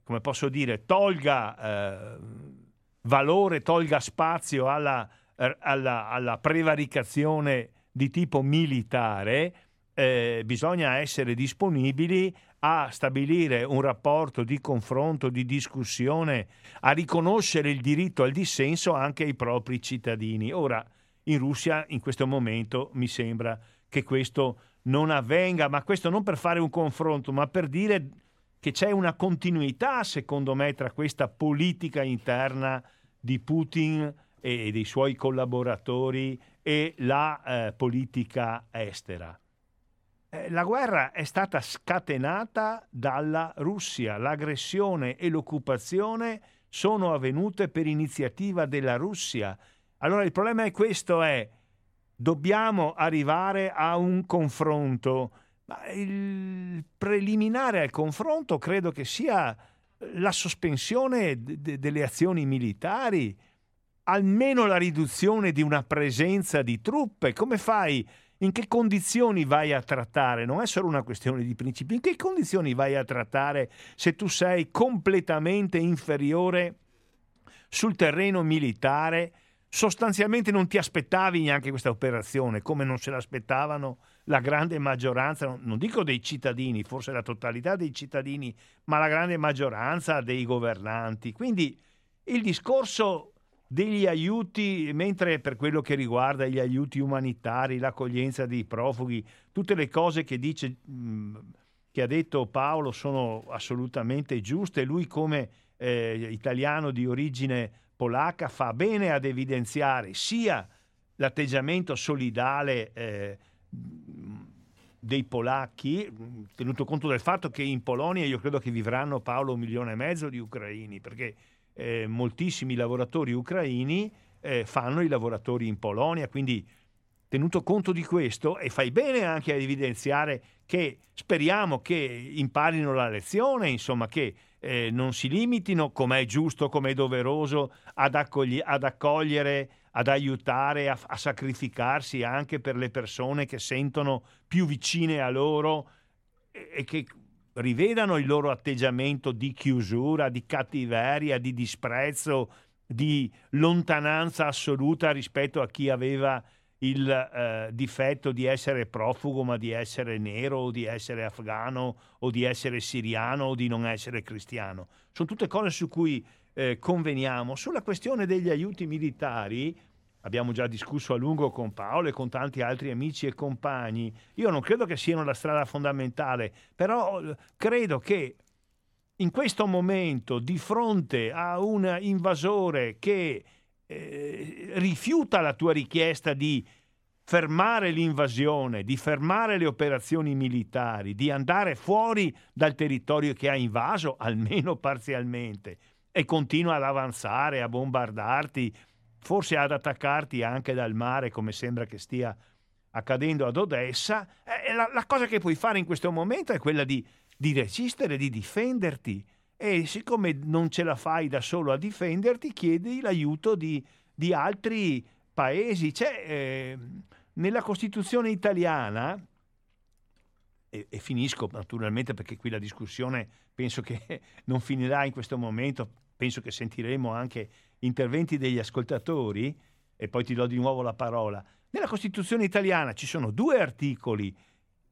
come posso dire, tolga eh, valore, tolga spazio alla, alla, alla prevaricazione di tipo militare, eh, bisogna essere disponibili a stabilire un rapporto di confronto, di discussione, a riconoscere il diritto al dissenso anche ai propri cittadini. Ora, in Russia in questo momento mi sembra che questo non avvenga, ma questo non per fare un confronto, ma per dire che c'è una continuità, secondo me, tra questa politica interna di Putin e dei suoi collaboratori e la eh, politica estera. Eh, la guerra è stata scatenata dalla Russia, l'aggressione e l'occupazione sono avvenute per iniziativa della Russia. Allora il problema è questo, è dobbiamo arrivare a un confronto, ma il preliminare al confronto credo che sia la sospensione d- d- delle azioni militari, almeno la riduzione di una presenza di truppe. Come fai in che condizioni vai a trattare? Non è solo una questione di principi, in che condizioni vai a trattare se tu sei completamente inferiore sul terreno militare? Sostanzialmente non ti aspettavi neanche questa operazione, come non se l'aspettavano la grande maggioranza, non dico dei cittadini, forse la totalità dei cittadini, ma la grande maggioranza dei governanti. Quindi il discorso degli aiuti, mentre per quello che riguarda gli aiuti umanitari, l'accoglienza dei profughi, tutte le cose che dice mm, che ha detto Paolo sono assolutamente giuste. Lui come eh, italiano di origine polacca fa bene ad evidenziare sia l'atteggiamento solidale eh, dei polacchi, tenuto conto del fatto che in Polonia io credo che vivranno Paolo un milione e mezzo di ucraini, perché eh, moltissimi lavoratori ucraini eh, fanno i lavoratori in Polonia, quindi tenuto conto di questo e fai bene anche a evidenziare che speriamo che imparino la lezione, insomma che eh, non si limitino, come è giusto, come è doveroso, ad, accogli- ad accogliere, ad aiutare, a, a sacrificarsi anche per le persone che sentono più vicine a loro e, e che rivedano il loro atteggiamento di chiusura, di cattiveria, di disprezzo, di lontananza assoluta rispetto a chi aveva il eh, difetto di essere profugo, ma di essere nero o di essere afgano o di essere siriano o di non essere cristiano. Sono tutte cose su cui eh, conveniamo. Sulla questione degli aiuti militari, abbiamo già discusso a lungo con Paolo e con tanti altri amici e compagni. Io non credo che siano la strada fondamentale, però eh, credo che in questo momento, di fronte a un invasore che eh, rifiuta la tua richiesta di fermare l'invasione, di fermare le operazioni militari, di andare fuori dal territorio che ha invaso, almeno *laughs* parzialmente, e continua ad avanzare, a bombardarti, forse ad attaccarti anche dal mare, come sembra che stia accadendo ad Odessa, eh, la, la, cosa che puoi fare in questo momento è quella di, di resistere, di difenderti. E siccome non ce la fai da solo a difenderti, chiedi l'aiuto di, di altri paesi. C'è, eh, nella Costituzione italiana, e, e, finisco naturalmente perché qui la discussione penso che *laughs* non finirà in questo momento, penso che sentiremo anche interventi degli ascoltatori e poi ti do di nuovo la parola. Nella Costituzione italiana ci sono due articoli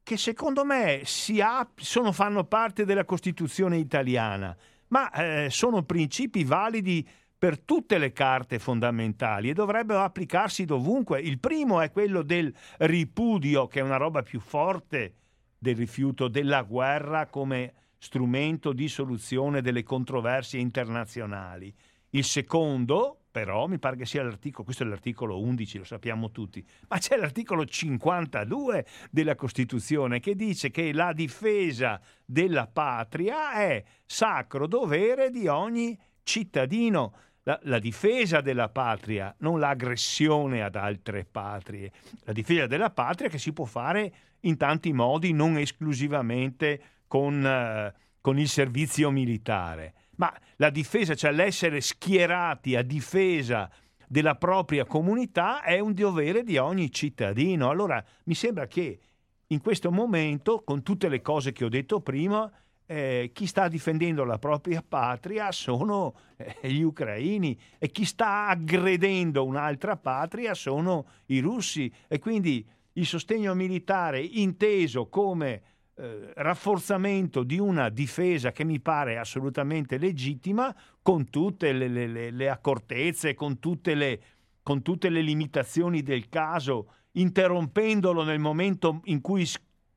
che secondo me ap- sono, fanno parte della Costituzione italiana, ma eh, sono principi validi per tutte le carte fondamentali e dovrebbero applicarsi dovunque. Il primo è quello del ripudio, che è una roba più forte del rifiuto della guerra come strumento di soluzione delle controversie internazionali. Il secondo, però, mi pare che sia l'articolo, questo è l'articolo 11, lo sappiamo tutti, ma c'è l'articolo 52 della Costituzione che dice che la difesa della patria è sacro dovere di ogni cittadino. La, la, difesa della patria, non l'aggressione ad altre patrie. La difesa della patria che si può fare in tanti modi, non esclusivamente con, eh, con il servizio militare. Ma la difesa, cioè l'essere schierati a difesa della propria comunità, è un dovere di ogni cittadino. Allora mi sembra che in questo momento, con tutte le cose che ho detto prima, eh, chi sta difendendo la propria patria sono eh, gli ucraini e chi sta aggredendo un'altra patria sono i russi. E quindi il sostegno militare inteso come eh, rafforzamento di una difesa che mi pare assolutamente legittima con tutte le, le, le accortezze, con tutte le, con tutte le limitazioni del caso, interrompendolo nel momento in cui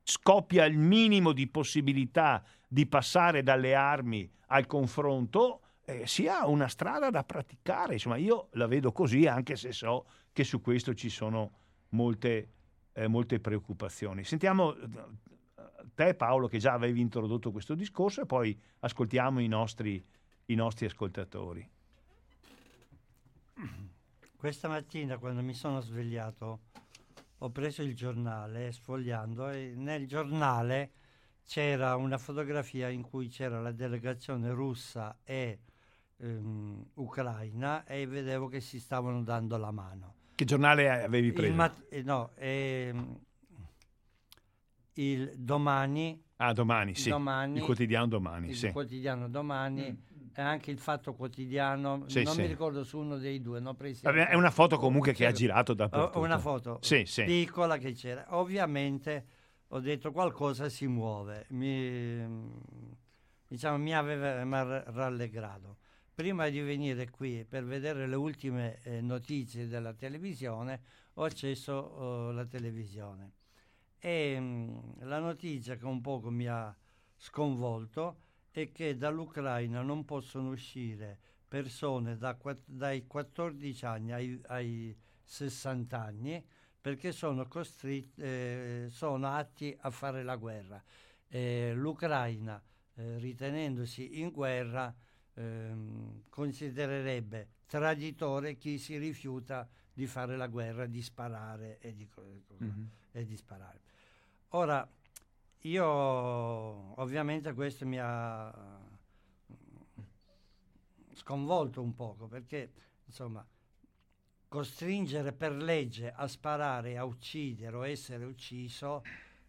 scoppia il minimo di possibilità di passare dalle armi al confronto, eh, sia una strada da praticare. Insomma, io la vedo così, anche se so che su questo ci sono molte, eh, molte preoccupazioni. Sentiamo eh, te, Paolo, che già avevi introdotto questo discorso, e poi ascoltiamo i nostri, i nostri ascoltatori. Questa mattina, quando mi sono svegliato, ho preso il giornale sfogliando e nel giornale c'era una fotografia in cui c'era la delegazione russa e um, ucraina e vedevo che si stavano dando la mano. Che giornale avevi preso? Mat- eh, no, eh, il domani. Ah, domani, sì. Domani, il quotidiano domani, il sì. quotidiano domani. Mm e anche il fatto quotidiano, sì, non sì. mi ricordo su uno dei due, no, Vabbè, è una foto comunque che ha girato dappertutto. Una foto sì, piccola che c'era. Ovviamente ho detto qualcosa si muove, mi, diciamo, mi aveva rallegrato. Prima di venire qui per vedere le ultime eh, notizie della televisione, ho acceso oh, la televisione e mh, mm, la notizia che un poco mi ha sconvolto è che dall'Ucraina non possono uscire persone da, dai 14 anni ai, ai 60 anni perché sono, eh, sono atti a fare la guerra. Eh, L'Ucraina, eh, ritenendosi in guerra, ehm, considererebbe traditore chi si rifiuta di fare la guerra, di sparare e di, mm-hmm. e di sparare. Ora, io ovviamente questo mi ha sconvolto un poco perché insomma costringere per legge a sparare, a uccidere o essere ucciso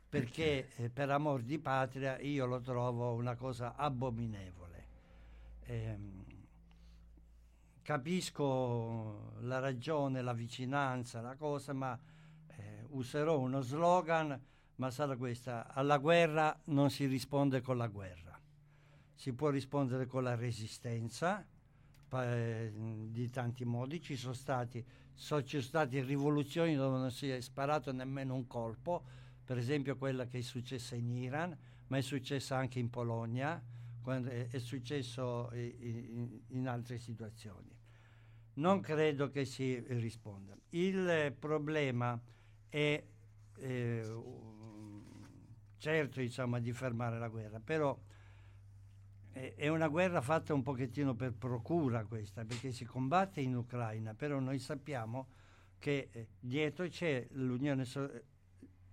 perché eh, per amor di patria io lo trovo una cosa abominevole. Eh, capisco la ragione, la vicinanza, la cosa, ma eh, userò uno slogan, ma sarà questa, alla guerra non si risponde con la guerra, si può rispondere con la resistenza, di tanti modi, ci sono stati, so, ci sono state rivoluzioni dove non si è sparato nemmeno un colpo, per esempio quella che è successa in Iran, ma è successa anche in Polonia, è, è, successo in, in altre situazioni. Non credo che si risponda. Il problema è eh, certo diciamo, di fermare la guerra, però è una guerra fatta un pochettino per procura questa, perché si combatte in Ucraina, però noi sappiamo che eh, dietro c'è l'Unione so-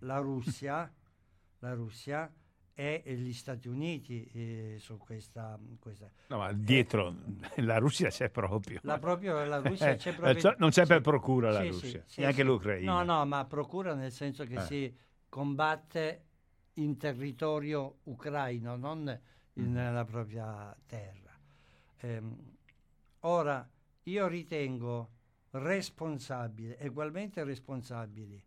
la Russia, *laughs* la Russia e gli Stati Uniti eh, su questa, questa, No, ma dietro eh, *laughs* la Russia c'è proprio. La, proprio, la Russia c'è proprio. non c'è sì, per procura la sì, Russia, sì, neanche l'Ucraina. No, no, ma procura nel senso che eh. si combatte in territorio ucraino, non in, nella propria terra. Eh, ora, io ritengo responsabile, ugualmente responsabili,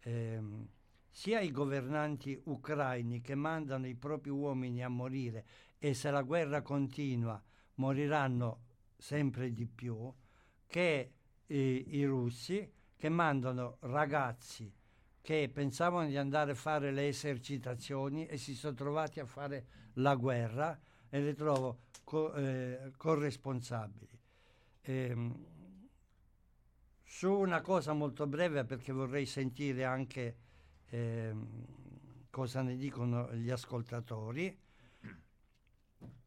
ehm, sia i governanti ucraini che mandano i propri uomini a morire e se la guerra continua moriranno sempre di più, che eh, i russi che mandano ragazzi che pensavano di andare a fare le esercitazioni e si sono trovati a fare la guerra e le trovo co- eh, corresponsabili. ehm, su una cosa molto breve perché vorrei sentire anche ehm, cosa ne dicono gli ascoltatori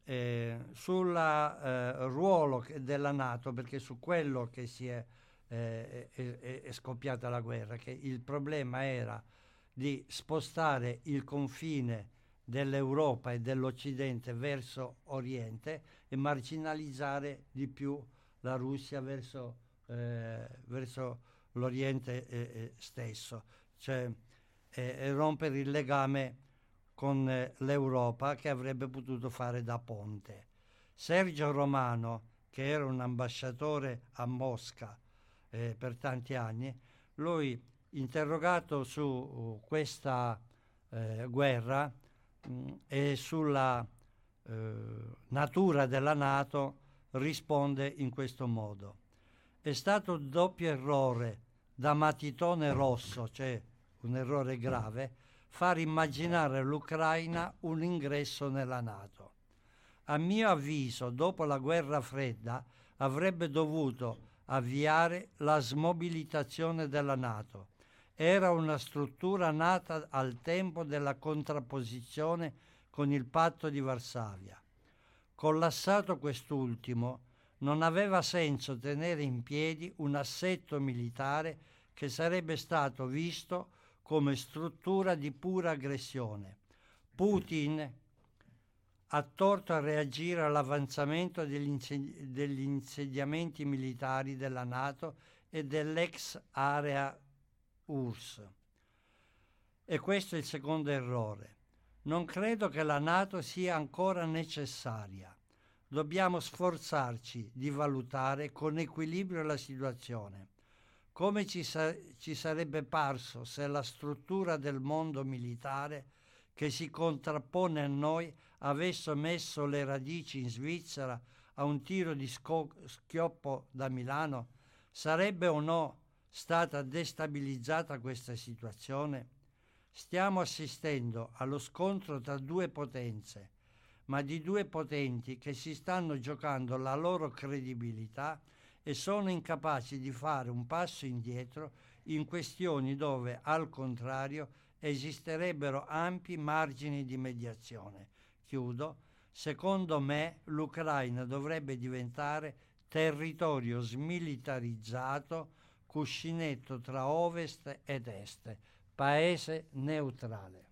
eh, sul eh, ruolo della Nato, perché su quello che si è, eh, è, è, scoppiata la guerra, che il problema era di spostare il confine dell'Europa e dell'Occidente verso Oriente e marginalizzare di più la Russia verso, eh, verso l'Oriente eh, eh, stesso, cioè rompere il legame con eh, l'Europa che avrebbe potuto fare da ponte. Sergio Romano, che era un ambasciatore a Mosca eh, per tanti anni, lui interrogato su uh, questa eh, guerra mh, mm, e sulla eh, natura della Nato risponde in questo modo. È stato doppio errore da matitone rosso, cioè un errore grave, far immaginare all'Ucraina un ingresso nella Nato. A mio avviso, dopo la guerra fredda, avrebbe dovuto avviare la smobilitazione della Nato. Era una struttura nata al tempo della contrapposizione con il patto di Varsavia. Collassato quest'ultimo, non aveva senso tenere in piedi un assetto militare che sarebbe stato visto come struttura di pura aggressione. Putin ha torto a reagire all'avanzamento degli, insedi- degli insediamenti militari della Nato e dell'ex area URSS. E questo è il secondo errore. Non credo che la Nato sia ancora necessaria. Dobbiamo sforzarci di valutare con equilibrio la situazione come ci, sa- ci sarebbe parso se la struttura del mondo militare che si contrappone a noi avesse messo le radici in Svizzera a un tiro di sco- schioppo da Milano, sarebbe o no stata destabilizzata questa situazione? Stiamo assistendo allo scontro tra due potenze, ma di due potenti che si stanno giocando la loro credibilità e sono incapaci di fare un passo indietro in questioni dove, al contrario, esisterebbero ampi margini di mediazione. Chiudo. Secondo me l'Ucraina dovrebbe diventare territorio smilitarizzato, cuscinetto tra ovest ed est, paese neutrale.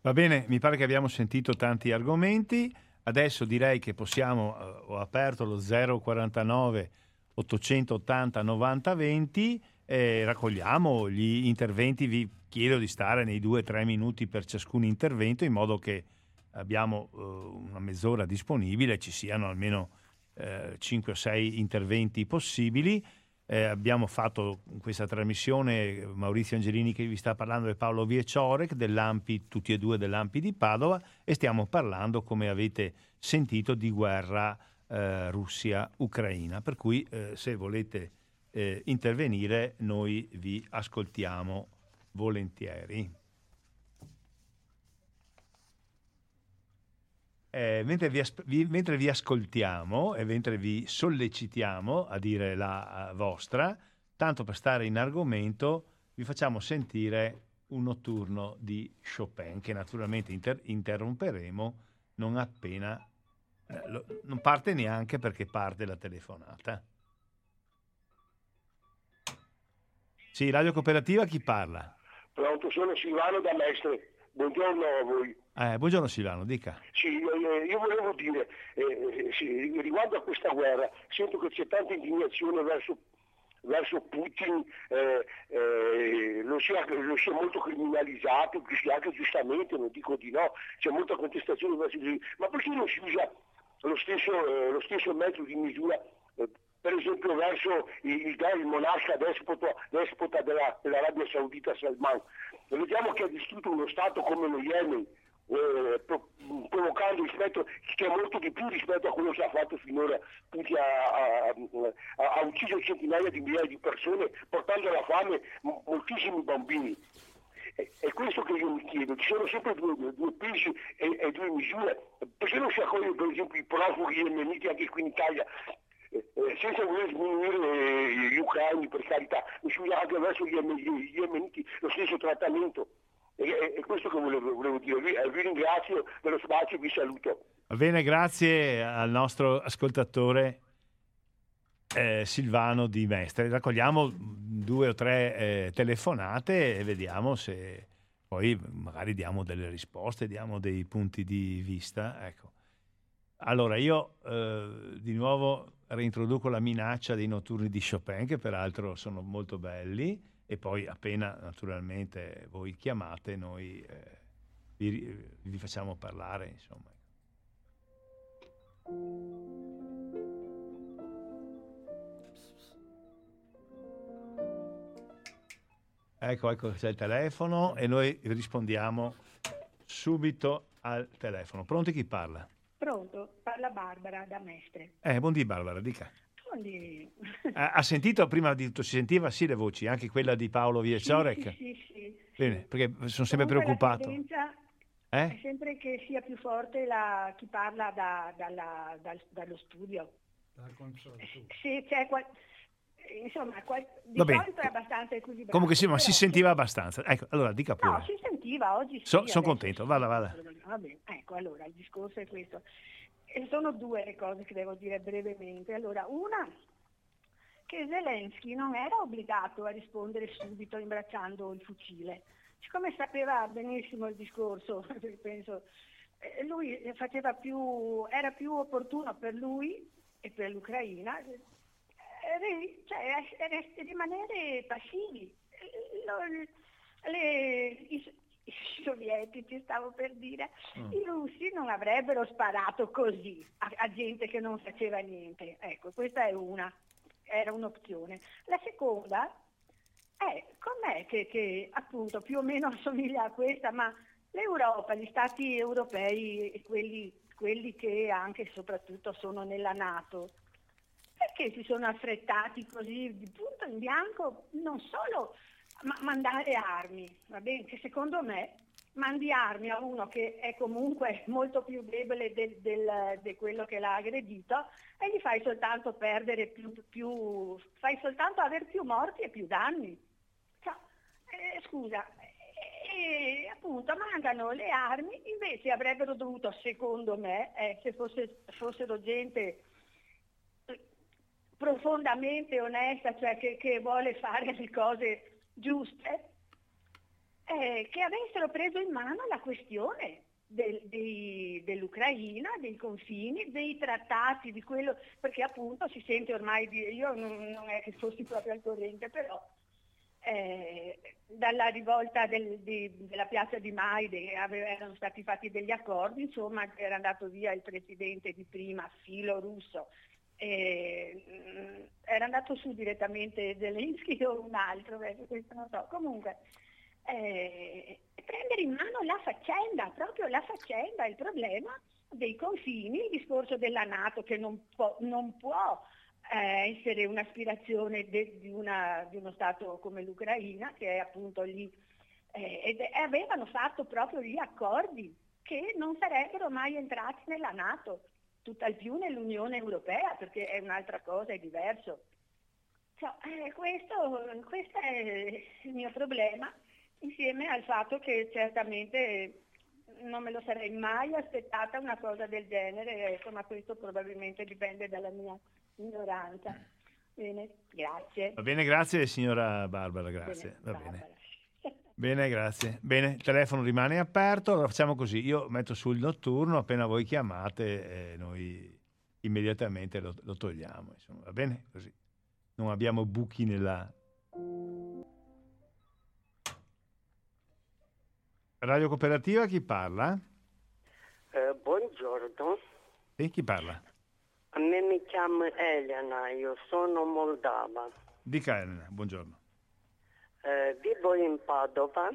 Va bene, mi pare che abbiamo sentito tanti argomenti. Adesso direi che possiamo, eh, ho aperto lo 049 880 90 20 e raccogliamo gli interventi, vi chiedo di stare nei 2-3 minuti per ciascun intervento in modo che abbiamo uh, una mezz'ora disponibile, ci siano almeno uh, 5 o 6 interventi possibili eh, abbiamo fatto questa trasmissione, Maurizio Angelini che vi sta parlando e Paolo Vieciorek, dell'Ampi, tutti e due dell'Ampi di Padova, e stiamo parlando, come avete sentito, di guerra eh, Russia-Ucraina. Per cui eh, se volete eh, intervenire noi vi ascoltiamo volentieri. Eh, mentre, vi as- vi, mentre, vi, ascoltiamo e mentre vi sollecitiamo a dire la vostra, tanto per stare in argomento, vi facciamo sentire un notturno di Chopin che naturalmente inter- interromperemo non appena eh, lo, non parte neanche perché parte la telefonata. Sì, Radio Cooperativa, chi parla? Pronto, sono Silvano da Mestre. Buongiorno a voi. Eh, buongiorno Silvano, dica. Sì, eh, io volevo dire, eh, sì, riguardo a questa guerra, sento che c'è tanta indignazione verso, verso Putin, eh, eh lo, lo, sia, molto criminalizzato, anche giustamente, non dico di no, c'è molta contestazione verso lui, ma perché non si usa lo stesso, eh, lo stesso mezzo di misura eh, per esempio verso il, il, il monarca despota, despota della, dell'Arabia Saudita Salman. Vediamo che ha distrutto uno Stato come lo Yemen, eh, provocando rispetto, che è molto di più rispetto a quello che ha fatto finora, Putin ha, ucciso centinaia di migliaia di persone, portando alla fame moltissimi bambini. È questo che io mi chiedo, ci sono sempre due, due pesi e, e, due misure, perché non si accogliono per esempio i profughi yemeniti anche qui in Italia eh, senza voler sminuire gli ucraini per carità, mi scusa anche verso gli, yemeniti lo stesso trattamento. E, è questo che volevo, volevo dire. Vi, vi ringrazio dello spazio e vi saluto. Va bene, grazie al nostro ascoltatore eh, Silvano di Mestre. Raccogliamo due o tre eh, telefonate e vediamo se poi magari diamo delle risposte, diamo dei punti di vista. Ecco. Allora, io eh, di nuovo reintroduco la minaccia dei notturni di Chopin, che peraltro sono molto belli, e poi appena naturalmente voi chiamate, noi eh, vi, vi facciamo parlare, insomma. Ecco, ecco c'è il telefono e noi rispondiamo subito al telefono. Pronti chi parla? Pronto, parla Barbara da Mestre. Eh, buondì Barbara, dica. Buondì. ha, ha, sentito prima di tutto, si sentiva sì le voci, anche quella di Paolo Viecciorek? Sì, sì, sì, Bene, perché sono sempre Comunque preoccupato. Eh? È sempre che sia più forte la, chi parla da, dalla, dal, dallo studio. Dal console. Sì, c'è qual- insomma, qual- di solito è abbastanza equilibrato. Comunque sì, ma si sentiva abbastanza. Ecco, allora dica pure. No, si sentiva, oggi sì. So, sono contento, vada, vada. Va bene, ecco, allora, il discorso è questo. E sono due le cose che devo dire brevemente. Allora, una, che Zelensky non era obbligato a rispondere subito imbracciando il fucile. Siccome sapeva benissimo il discorso, *laughs* penso, eh, lui più, era più opportuno per lui e per l'Ucraina cioè, rimanere passivi. Le, i, i, sovietici, stavo per dire, mm. i russi non avrebbero sparato così a, a, gente che non faceva niente. Ecco, questa è una, era un'opzione. La seconda è com'è che, che appunto più o meno *laughs* assomiglia a questa, ma l'Europa, gli stati europei, quelli, quelli che anche e soprattutto sono nella Nato, perché si sono affrettati così di punto in bianco non solo ma mandare armi, va bene? Che secondo me mandi armi a uno che è comunque molto più debole di del, del, quello che l'ha aggredito e gli fai soltanto perdere più, più fai soltanto avere più morti e più danni. Cioè, eh, scusa, e appunto mancano le armi, invece avrebbero dovuto, secondo me, eh, se fosse, fossero gente profondamente onesta, cioè che, che vuole fare le cose giuste, eh, che avessero preso in mano la questione del, dei, dell'Ucraina, dei confini, dei trattati, di quello, perché appunto si sente ormai, di, io non, non è che fossi proprio al corrente, però eh, dalla rivolta del, di, della piazza di Maide erano stati fatti degli accordi, insomma era andato via il presidente di prima, filo russo, eh, era andato su direttamente Zelensky o un altro, questo non so. Comunque, eh, prendere in mano la faccenda, proprio la faccenda, il problema dei confini, il discorso della Nato che non può, non può eh, essere un'aspirazione de, di, una, di, uno Stato come l'Ucraina, che è appunto lì, eh, ed avevano fatto proprio gli accordi che non sarebbero mai entrati nella Nato tutt'al più nell'Unione Europea, perché è un'altra cosa, è diverso. Cioè, eh, questo, questo è il mio problema, insieme al fatto che certamente non me lo sarei mai aspettata una cosa del genere, ecco, ma questo probabilmente dipende dalla mia ignoranza. Bene, grazie. Va bene, grazie signora Barbara, grazie. Bene, Va Barbara. Bene. Grazie. Bene, il telefono rimane aperto, allora facciamo così, io metto sul notturno, appena voi chiamate eh, noi immediatamente lo, lo togliamo, insomma, va bene? Così non abbiamo buchi nella... Radio Cooperativa, chi parla? Eh, buongiorno. E chi parla? A me mi chiamo Elena, io sono moldava. Dica Elena, buongiorno. Eh, vivo in Padova,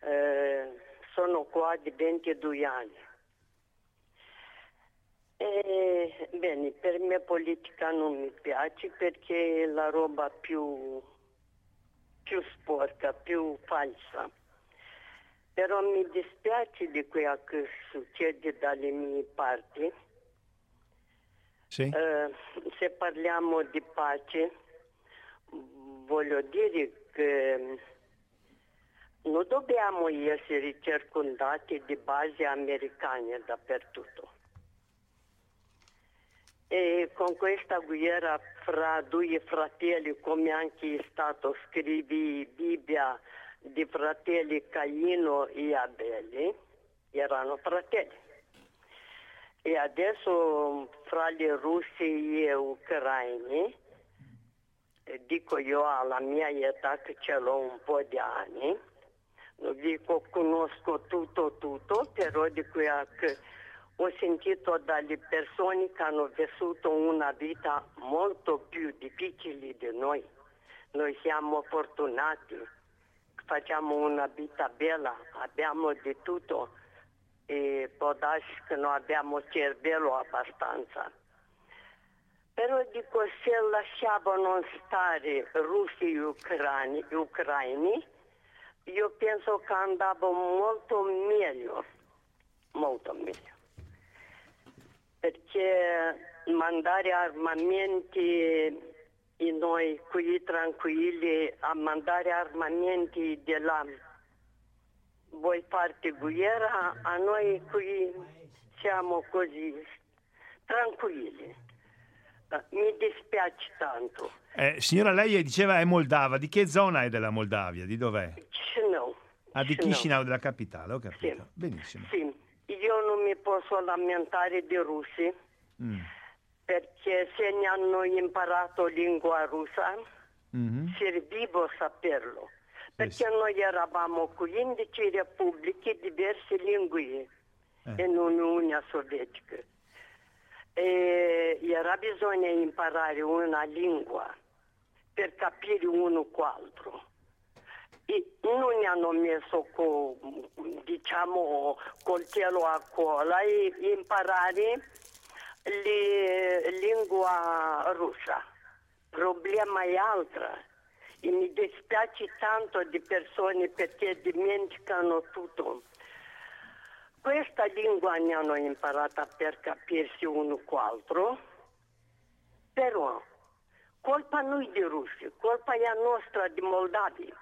eh, sono qua di 22 anni. E, bene, per me politica non mi piace perché è la roba più, più sporca, più falsa. Però mi dispiace di quello che succede dalle mie parti Sì. Eh, se parliamo di pace, voglio dire che non dobbiamo essere circondati di basi americane dappertutto. E con questa guerra fra due fratelli, come anche è stato scritto in Bibbia, di fratelli Caino e Abele, erano fratelli. E adesso fra gli russi e ucraini, dico io alla mia età che ce l'ho un po' di anni, non dico conosco tutto tutto, però dico che ho sentito dalle persone che hanno vissuto una vita molto più difficile di noi. Noi siamo fortunati, facciamo una vita bella, abbiamo di tutto e può darsi che non abbiamo cervello abbastanza. Però dico se lasciavano stare russi e ucraini, ucraini io penso che andava molto meglio, molto meglio. Perché mandare armamenti e noi qui tranquilli a mandare armamenti là voi fate guerra, a noi qui siamo così tranquilli. Mi dispiace tanto. Eh, signora, lei diceva è moldava. Di che zona è della Moldavia? Di dov'è? Chisinau. Ah, di Chisinau, della capitale, ho capito. Sì. Benissimo. Sì, io non mi posso lamentare di russi Mm. perché se ne hanno imparato lingua russa Mhm. servivo saperlo. Perché sì. noi eravamo 15 repubbliche diverse lingue Eh. in Unione Sovietica. E era bisogno imparare una lingua per capire uno con l'altro. E non ne hanno messo co, diciamo coltello a cola e imparare le, lingua russa. Problema è altro. E mi dispiace tanto di persone perché dimenticano tutto. Questa lingua ne hanno imparata per capirsi uno con l'altro, però colpa noi di russi, colpa è nostra di Moldavia,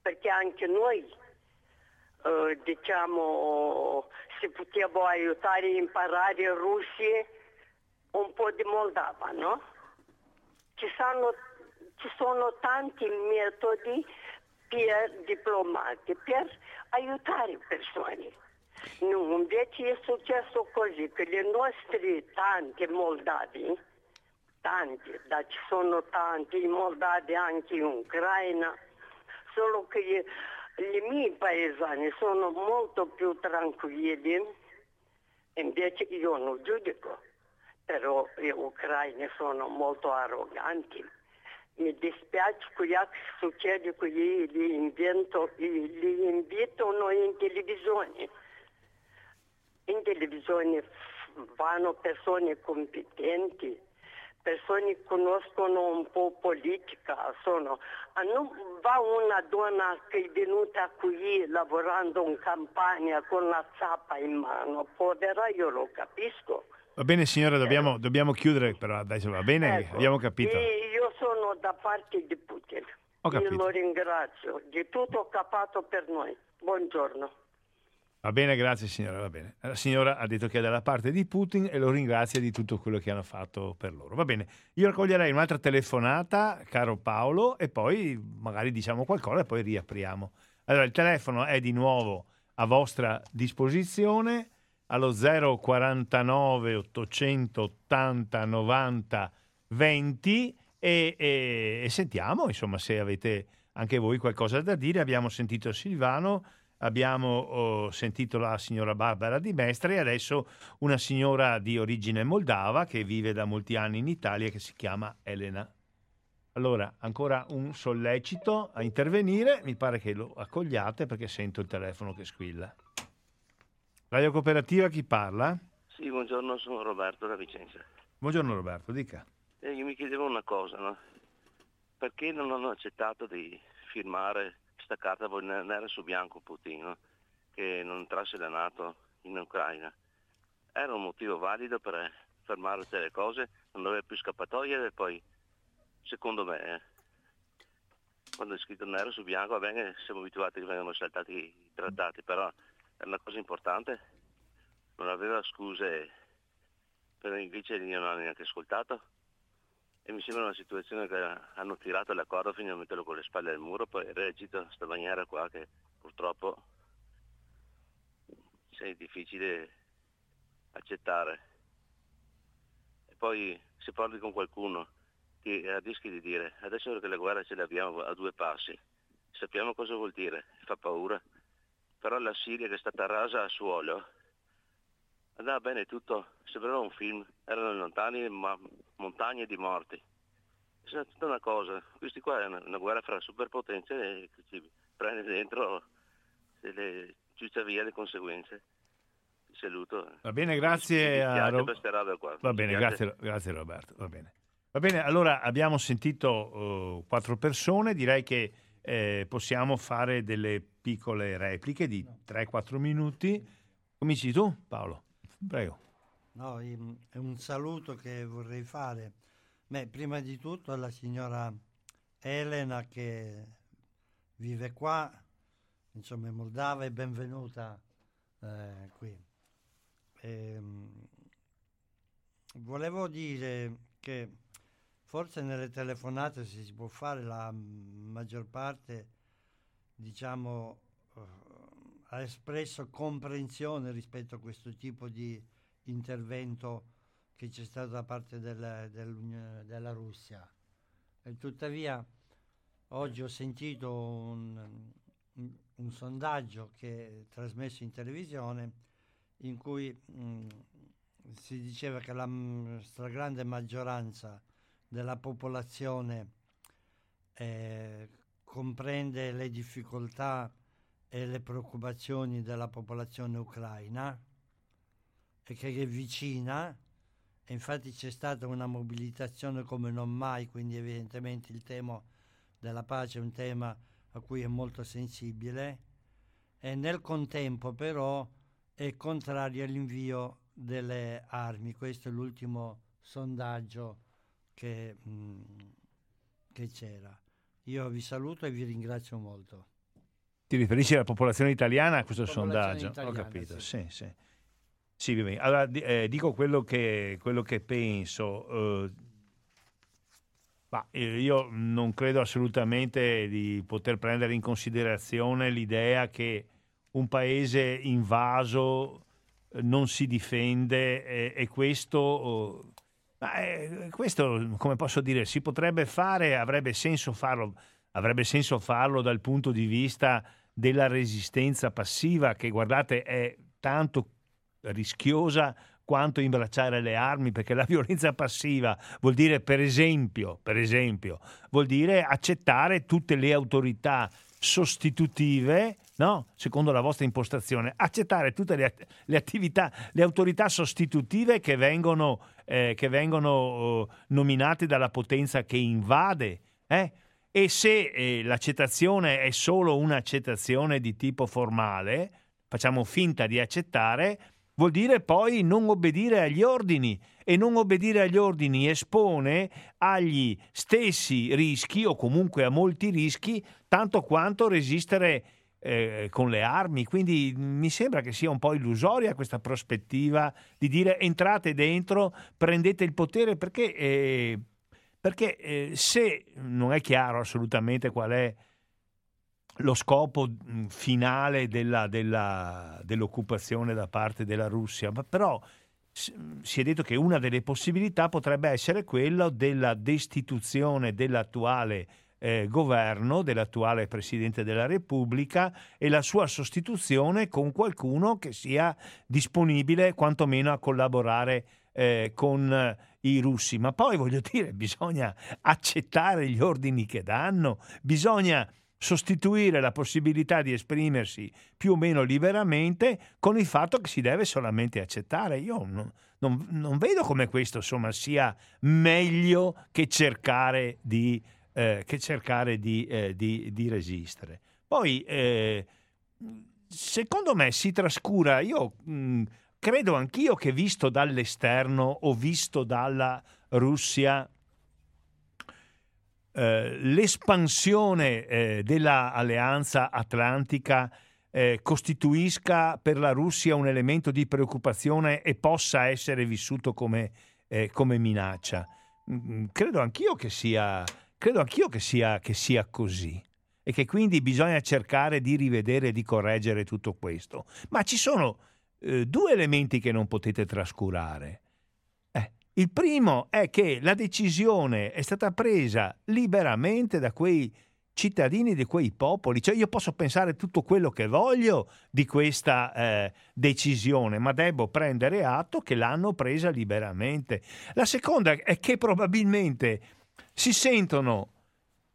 perché anche noi, eh, diciamo, si poteva aiutare a imparare russi un po' di Moldava, no? Ci sono, ci sono tanti metodi per diplomati, per aiutare persone. No, invece è successo così, che le nostre tanti moldavi, tanti, da ci sono tanti in Moldavia anche in Ucraina, solo che i miei paesani sono molto più tranquilli, invece io non giudico, però gli ucraini sono molto arroganti. Mi dispiace che succede che li, li, invento, li invitano in televisione. In televisione vanno persone competenti, persone che conoscono un po' politica, sono. Ah, non va una donna che è venuta qui lavorando in campagna con la zappa in mano, povera, io lo capisco. Va bene signora, dobbiamo, dobbiamo chiudere, però adesso va bene, Ecco, abbiamo capito. io sono da parte di Putin. Io lo ringrazio di tutto fatto per noi. Buongiorno. Va bene, grazie signora, va bene. La signora ha detto che è dalla parte di Putin e lo ringrazia di tutto quello che hanno fatto per loro. Va bene, io raccoglierei un'altra telefonata, caro Paolo, e poi magari diciamo qualcosa e poi riapriamo. Allora, il telefono è di nuovo a vostra disposizione allo 049 880 90 20 e, e- e sentiamo insomma se avete anche voi qualcosa da dire. Abbiamo sentito Silvano, abbiamo oh, sentito la signora Barbara di Mestre e adesso una signora di origine moldava che vive da molti anni in Italia che si chiama Elena. Allora, ancora un sollecito a intervenire, mi pare che lo accogliate perché sento il telefono che squilla. Radio Cooperativa, chi parla? Sì, buongiorno, sono Roberto da Vicenza. Buongiorno Roberto, dica. E io mi chiedevo una cosa, no? Perché non hanno accettato di firmare questa carta nera su bianco Putin, che non entrasse la Nato in Ucraina? Era un motivo valido per fermare tutte le cose, non aveva più scappatoie e poi, secondo me, quando è scritto nero su bianco, va bene, siamo abituati che vengano saltati i trattati, però è una cosa importante, non aveva scuse per invece io non ho neanche ascoltato e mi sembra una situazione che hanno tirato la corda fino a metterlo con le spalle al muro, poi è reagito in questa maniera qua che purtroppo è difficile accettare. E poi se parli con qualcuno ti rischi di dire adesso che la guerra ce l'abbiamo a due passi, sappiamo cosa vuol dire, fa paura, però la Siria che è stata rasa a suolo andava bene tutto, sembrava un film, erano lontani ma montagne di morti. È tutta una cosa, questi qua è una, una guerra fra superpotenze e ci prende dentro e le ciuccia via le conseguenze. Ti saluto. Va bene, grazie a Roberto. Va bene, grazie, grazie, Roberto. Va bene. Va bene, allora abbiamo sentito uh, quattro persone, direi che eh, possiamo fare delle piccole repliche di 3-4 minuti. Cominci tu, Paolo? Prego. No, è un saluto che vorrei fare. Beh, prima di tutto alla signora Elena che vive qua, insomma, in Moldava e benvenuta eh, qui. E, ehm, volevo dire che forse nelle telefonate si può fare la maggior parte, diciamo, ha espresso comprensione rispetto a questo tipo di intervento che c'è stato da parte del, del, della Russia. E tuttavia oggi ho sentito un, un, un, sondaggio che è trasmesso in televisione in cui mh, si diceva che la mh, stragrande maggioranza della popolazione eh, comprende le difficoltà e le preoccupazioni della popolazione ucraina e che è vicina e infatti c'è stata una mobilitazione come non mai, quindi evidentemente il tema della pace è un tema a cui è molto sensibile e nel contempo però è contrario all'invio delle armi. Questo è l'ultimo sondaggio che, mh, mm, che c'era. Io vi saluto e vi ringrazio molto. Ti riferisci alla popolazione italiana a questo sondaggio? Italiana, Ho capito, sì, sì. sì. sì allora eh, dico quello che, quello che penso. Eh, ma io non credo assolutamente di poter prendere in considerazione l'idea che un paese invaso eh, non si difende e, e questo, eh, questo, come posso dire, si potrebbe fare, avrebbe senso farlo avrebbe senso farlo dal punto di vista della resistenza passiva, che guardate è tanto rischiosa quanto imbracciare le armi, perché la *laughs* violenza passiva vuol dire, per esempio, per esempio vuol dire accettare tutte le autorità sostitutive, no? secondo la vostra impostazione, accettare tutte le, le attività, le autorità sostitutive che vengono, eh, che vengono uh, nominate dalla potenza che invade. Eh? E se eh, l'accettazione è solo un'accettazione di tipo formale, facciamo finta di accettare, vuol dire poi non obbedire agli ordini e non obbedire agli ordini espone agli stessi rischi o comunque a molti rischi tanto quanto resistere eh, con le armi. Quindi mi sembra che sia un po' illusoria questa prospettiva di dire entrate dentro, prendete il potere perché... Eh, perché eh, se non è chiaro assolutamente qual è lo scopo finale della, della, dell'occupazione da parte della Russia, però si è detto che una delle possibilità potrebbe essere quella della destituzione dell'attuale eh, governo, dell'attuale Presidente della Repubblica e la sua sostituzione con qualcuno che sia disponibile quantomeno a collaborare eh, con i russi, ma poi voglio dire, bisogna accettare gli ordini che danno, bisogna sostituire la possibilità di esprimersi più o meno liberamente con il fatto che si deve solamente accettare. Io non, non, non vedo come questo insomma, sia meglio che cercare di, eh, che cercare di, eh, di, di resistere. Poi, eh, secondo me, si trascura, io mh, credo anch'io che visto dall'esterno o visto dalla Russia eh, l'espansione eh, dell'alleanza atlantica eh, costituisca per la Russia un elemento di preoccupazione e possa essere vissuto come, come minaccia. Mm, credo anch'io che sia, credo anch'io che sia, che sia così e che quindi bisogna cercare di rivedere e di correggere tutto questo. Ma ci sono eh, due elementi che non potete trascurare. Il primo è che la decisione è stata presa liberamente da quei cittadini di quei popoli, cioè io posso pensare tutto quello che voglio di questa eh, decisione, ma devo prendere atto che l'hanno presa liberamente. La seconda è che probabilmente si sentono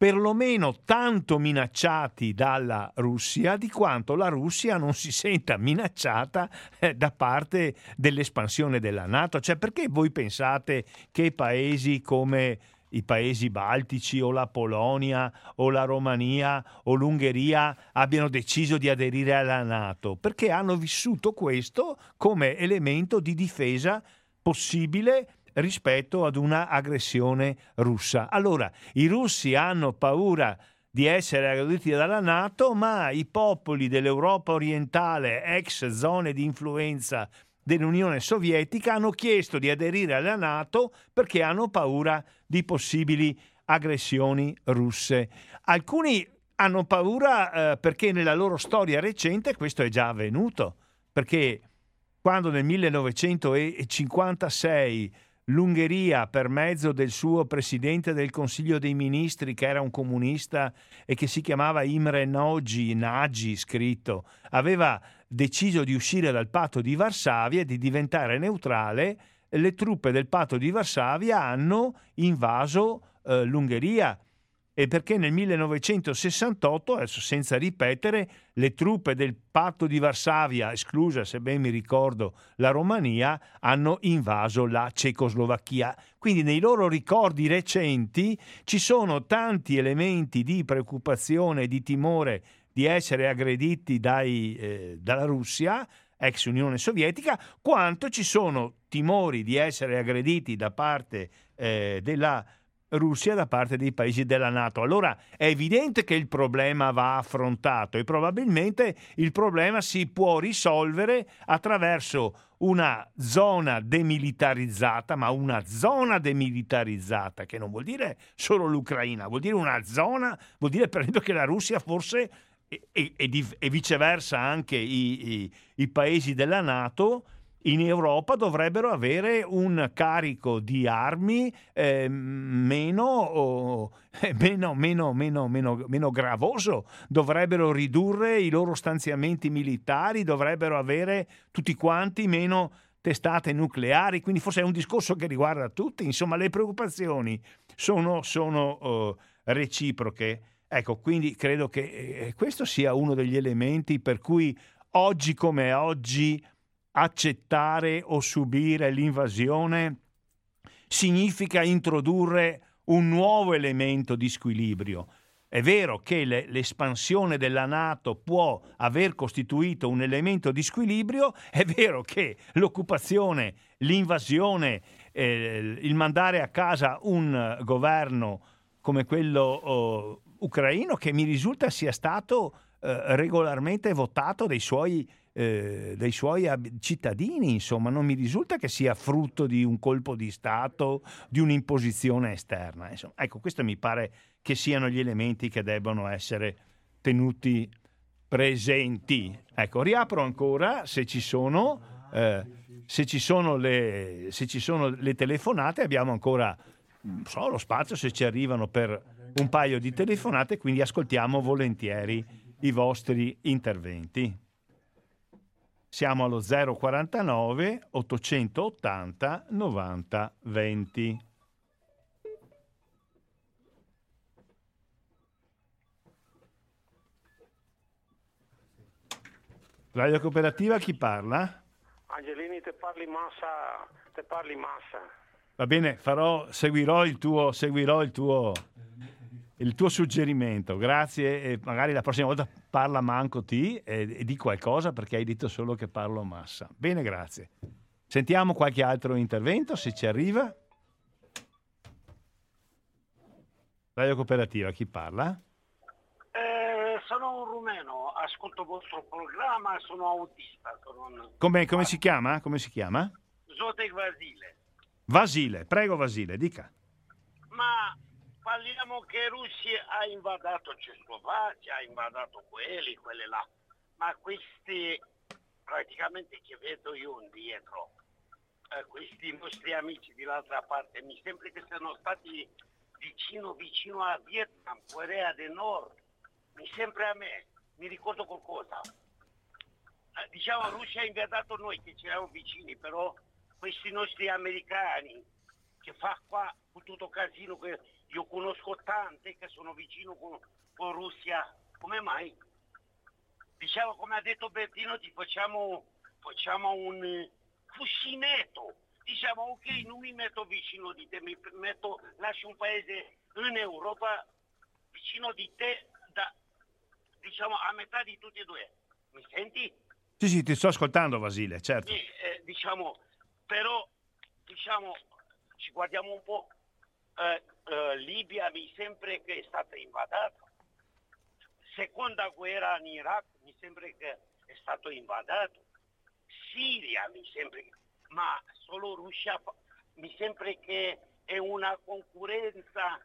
perlomeno tanto minacciati dalla Russia di quanto la Russia non si senta minacciata eh, da parte dell'espansione della Nato. Cioè perché voi pensate che paesi come i paesi baltici o la Polonia o la Romania o l'Ungheria abbiano deciso di aderire alla Nato? Perché hanno vissuto questo come elemento di difesa possibile rispetto ad una aggressione russa. Allora, i russi hanno paura di essere aggrediti dalla Nato, ma i popoli dell'Europa orientale, ex zone di influenza dell'Unione Sovietica, hanno chiesto di aderire alla Nato perché hanno paura di possibili aggressioni russe. Alcuni hanno paura eh, perché nella loro storia recente questo è già avvenuto, perché quando nel 1956 l'Ungheria, per mezzo del suo presidente del Consiglio dei Ministri, che era un comunista e che si chiamava Imre Nagy, Nagy scritto, aveva deciso di uscire dal patto di Varsavia e di diventare neutrale, le truppe del patto di Varsavia hanno invaso eh, l'Ungheria e perché nel 1968, adesso senza ripetere, le truppe del patto di Varsavia, esclusa se ben mi ricordo la Romania, hanno invaso la Cecoslovacchia. Quindi nei loro ricordi recenti ci sono tanti elementi di preoccupazione di timore di essere aggrediti dai, eh, dalla Russia, ex Unione Sovietica, quanto ci sono timori di essere aggrediti da parte eh, della Russia Russia da parte dei paesi della Nato. Allora è evidente che il problema va affrontato e probabilmente il problema si può risolvere attraverso una zona demilitarizzata, ma una zona demilitarizzata, che non vuol dire solo l'Ucraina, vuol dire una zona, vuol dire *laughs* per esempio che la Russia forse e, e, e viceversa anche i, i, i paesi della Nato in Europa dovrebbero avere un carico di armi eh, meno, oh, meno, meno, meno, gravoso, dovrebbero ridurre i loro stanziamenti militari, dovrebbero avere tutti quanti meno testate nucleari, quindi forse è un discorso che riguarda tutti, insomma le preoccupazioni sono, sono oh, reciproche. Ecco, quindi credo che eh, questo sia uno degli elementi per cui oggi come oggi accettare o subire l'invasione significa introdurre un nuovo elemento di squilibrio. È vero che le, l'espansione della Nato può aver costituito un elemento di squilibrio, è vero che l'occupazione, l'invasione, eh, il mandare a casa un governo come quello oh, ucraino, che mi risulta sia stato eh, regolarmente votato dai suoi eh, dai suoi cittadini, insomma, non mi risulta che sia frutto di un colpo di Stato, di un'imposizione esterna. Insomma, ecco, questo mi pare che siano gli elementi che debbano essere tenuti presenti. Ecco, riapro ancora se ci sono. Eh, se ci sono, le, se ci sono le telefonate abbiamo ancora so, lo spazio se ci arrivano per un paio di telefonate, quindi ascoltiamo volentieri i vostri interventi. Siamo allo 049 880 90 20. Radio Cooperativa, chi parla? Angelini, te parli massa, te parli massa. Va bene, farò, seguirò il tuo, seguirò il tuo, il tuo suggerimento. Grazie e magari la prossima volta parla manco ti e, e di qualcosa perché hai detto solo che parlo massa. Bene, grazie. Sentiamo qualche altro intervento se ci arriva. Radio Cooperativa, chi parla? Eh, sono un rumeno, ascolto il vostro programma, sono autista. Sono un... Come, come si chiama? Come si chiama? Zotek Vasile. Vasile, prego Vasile, dica. Ma parliamo che Russia ha invadato Cecoslovacchia, ha invadato quelli, quelle là. Ma questi praticamente che vedo io indietro, eh, questi nostri amici dall'altra parte, mi sembra che siano stati vicino vicino a Vietnam, Corea del Nord, mi sembra a me, mi ricordo qualcosa. Eh, diciamo Russia ha invadato noi che c'eravamo vicini, però questi nostri americani che fa qua tutto casino, che io conosco tante che sono vicino con, con Russia, come mai? Diciamo come ha detto Bertino, ti facciamo, facciamo un eh, cuscinetto diciamo ok non mi metto vicino di te, mi metto, lascio un paese in Europa vicino di te da, diciamo a metà di tutti e due. Mi senti? Sì, sì, ti sto ascoltando Vasile, certo. Sì, eh, diciamo, però diciamo, ci guardiamo un po', eh, eh, Libia mi sembra che è stata invadata. Seconda guerra in Iraq mi sembra che è stato invadato. Siria mi sembra ma solo Russia mi sembra che è una concorrenza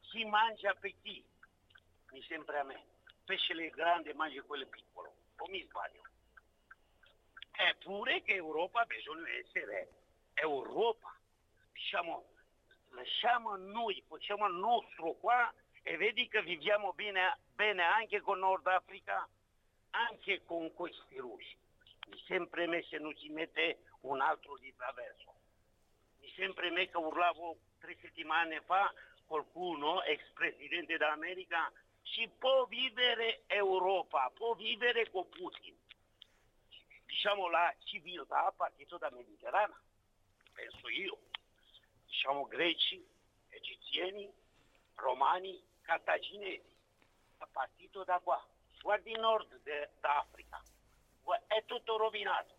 chi mangia per chi, mi sembra a me. Pesce le grande mangia quello piccolo, o mi sbaglio? Eppure che Europa bisogna essere Europa, diciamo, lasciamo noi, facciamo il nostro qua e vedi che viviamo bene, bene anche con Nord Africa, anche con questi russi. Mi sempre me se non si mette un altro di traverso. Mi sempre me che urlavo tre settimane fa qualcuno, ex presidente dell'America, si può vivere Europa, può vivere con Putin. Diciamo la civiltà ha partito da Mediterranea, penso io. Diciamo greci, egiziani, romani, cartaginesi. Ha partito da qua. Guardi il nord d'Africa, è tutto rovinato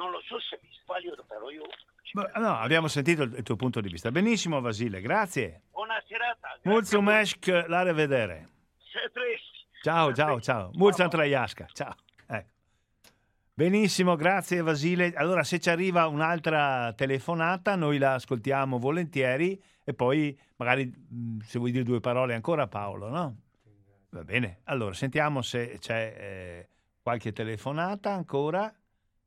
non lo so se mi sbaglio, però io... No, abbiamo sentito il tuo punto di vista. Benissimo Vasile, grazie. Buona serata. Mulțumesc, la rivedere. Ciao, ciao, ciao. Mulțumesc Traiasca. Ciao. Ecco. Benissimo, grazie Vasile. Allora, se ci arriva un'altra telefonata, noi la ascoltiamo volentieri e poi magari se vuoi dire due parole ancora Paolo, no? Va bene. Allora, sentiamo se c'è eh, qualche telefonata ancora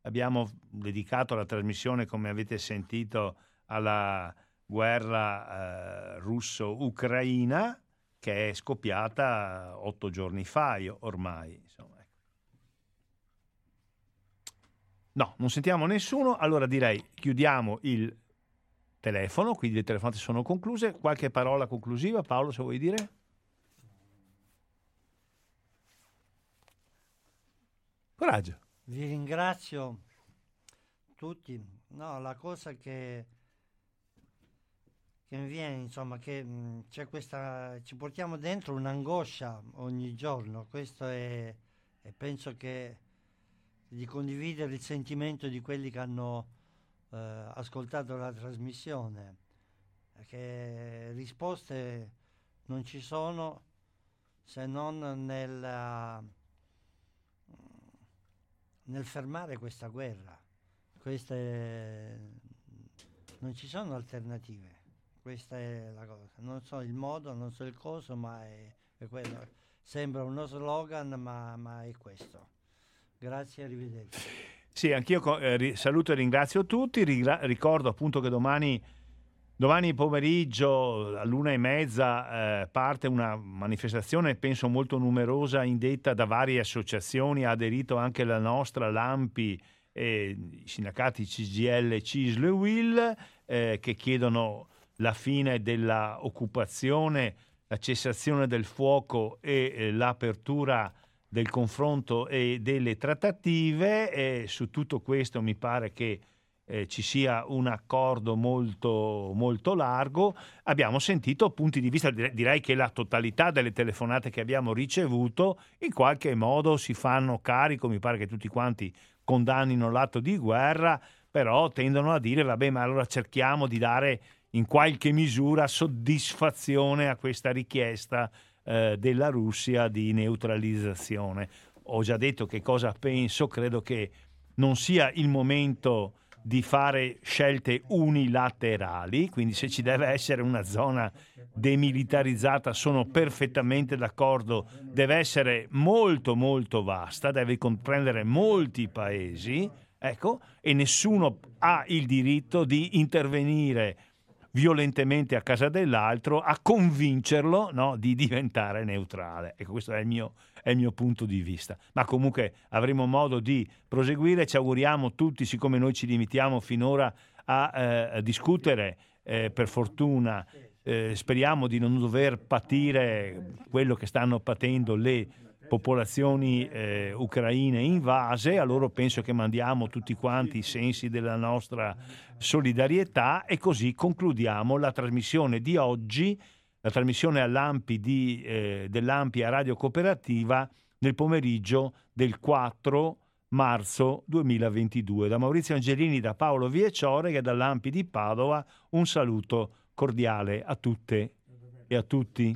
abbiamo dedicato la trasmissione, come avete sentito, alla guerra eh, russo-ucraina che è scoppiata otto giorni fa ormai. Insomma. Ecco. No, non sentiamo nessuno, allora direi chiudiamo il telefono, quindi le telefonate sono concluse. Qualche parola conclusiva, Paolo, se vuoi dire? Coraggio. Vi ringrazio tutti. No, la cosa che, che mi viene, insomma, che mh, c'è questa, ci portiamo dentro un'angoscia ogni giorno. Questo è, e penso che di condividere il sentimento di quelli che hanno eh, ascoltato la trasmissione, che risposte non ci sono se non nella nel fermare questa guerra. Queste, non ci sono alternative, questa è la cosa. Non so il modo, non so il coso, ma è, è quello. Sembra uno slogan, ma, ma, è questo. Grazie, arrivederci. Sì, anch'io eh, saluto e ringrazio tutti. Ricordo appunto che domani Domani pomeriggio all'una e mezza eh, parte una manifestazione, penso molto numerosa, indetta da varie associazioni, ha aderito anche la nostra, l'AMPI, e i sindacati CGL, CISL e WIL, eh, che chiedono la fine dell'occupazione, la cessazione del fuoco e eh, l'apertura del confronto e delle trattative. E su tutto questo mi pare che eh, ci sia un accordo molto, molto largo. Abbiamo sentito punti di vista, direi che la totalità delle telefonate che abbiamo ricevuto in qualche modo si fanno carico, mi pare che tutti quanti condannino l'atto di guerra, però tendono a dire vabbè ma allora cerchiamo di dare in qualche misura soddisfazione a questa richiesta eh, della Russia di neutralizzazione. Ho già detto che cosa penso, credo che non sia il momento di fare scelte unilaterali, quindi se ci deve essere una zona demilitarizzata sono perfettamente d'accordo, deve essere molto molto vasta, deve comprendere molti paesi, ecco, e nessuno ha il diritto di intervenire violentemente a casa dell'altro a convincerlo no, di diventare neutrale. Ecco, questo è il, mio, è il mio punto di vista. Ma comunque avremo modo di proseguire, ci auguriamo tutti, siccome noi ci limitiamo finora a, eh, a discutere, eh, per fortuna, eh, speriamo di non dover patire quello che stanno patendo le popolazioni eh, ucraine invase, a loro penso che mandiamo tutti quanti i sensi della nostra solidarietà e così concludiamo la trasmissione di oggi, la trasmissione all'Ampi di, eh, dell'Ampi Radio Cooperativa nel pomeriggio del 4 marzo 2022. Da Maurizio Angelini, da Paolo Vieciore e dall'Ampi di Padova un saluto cordiale a tutte e a tutti.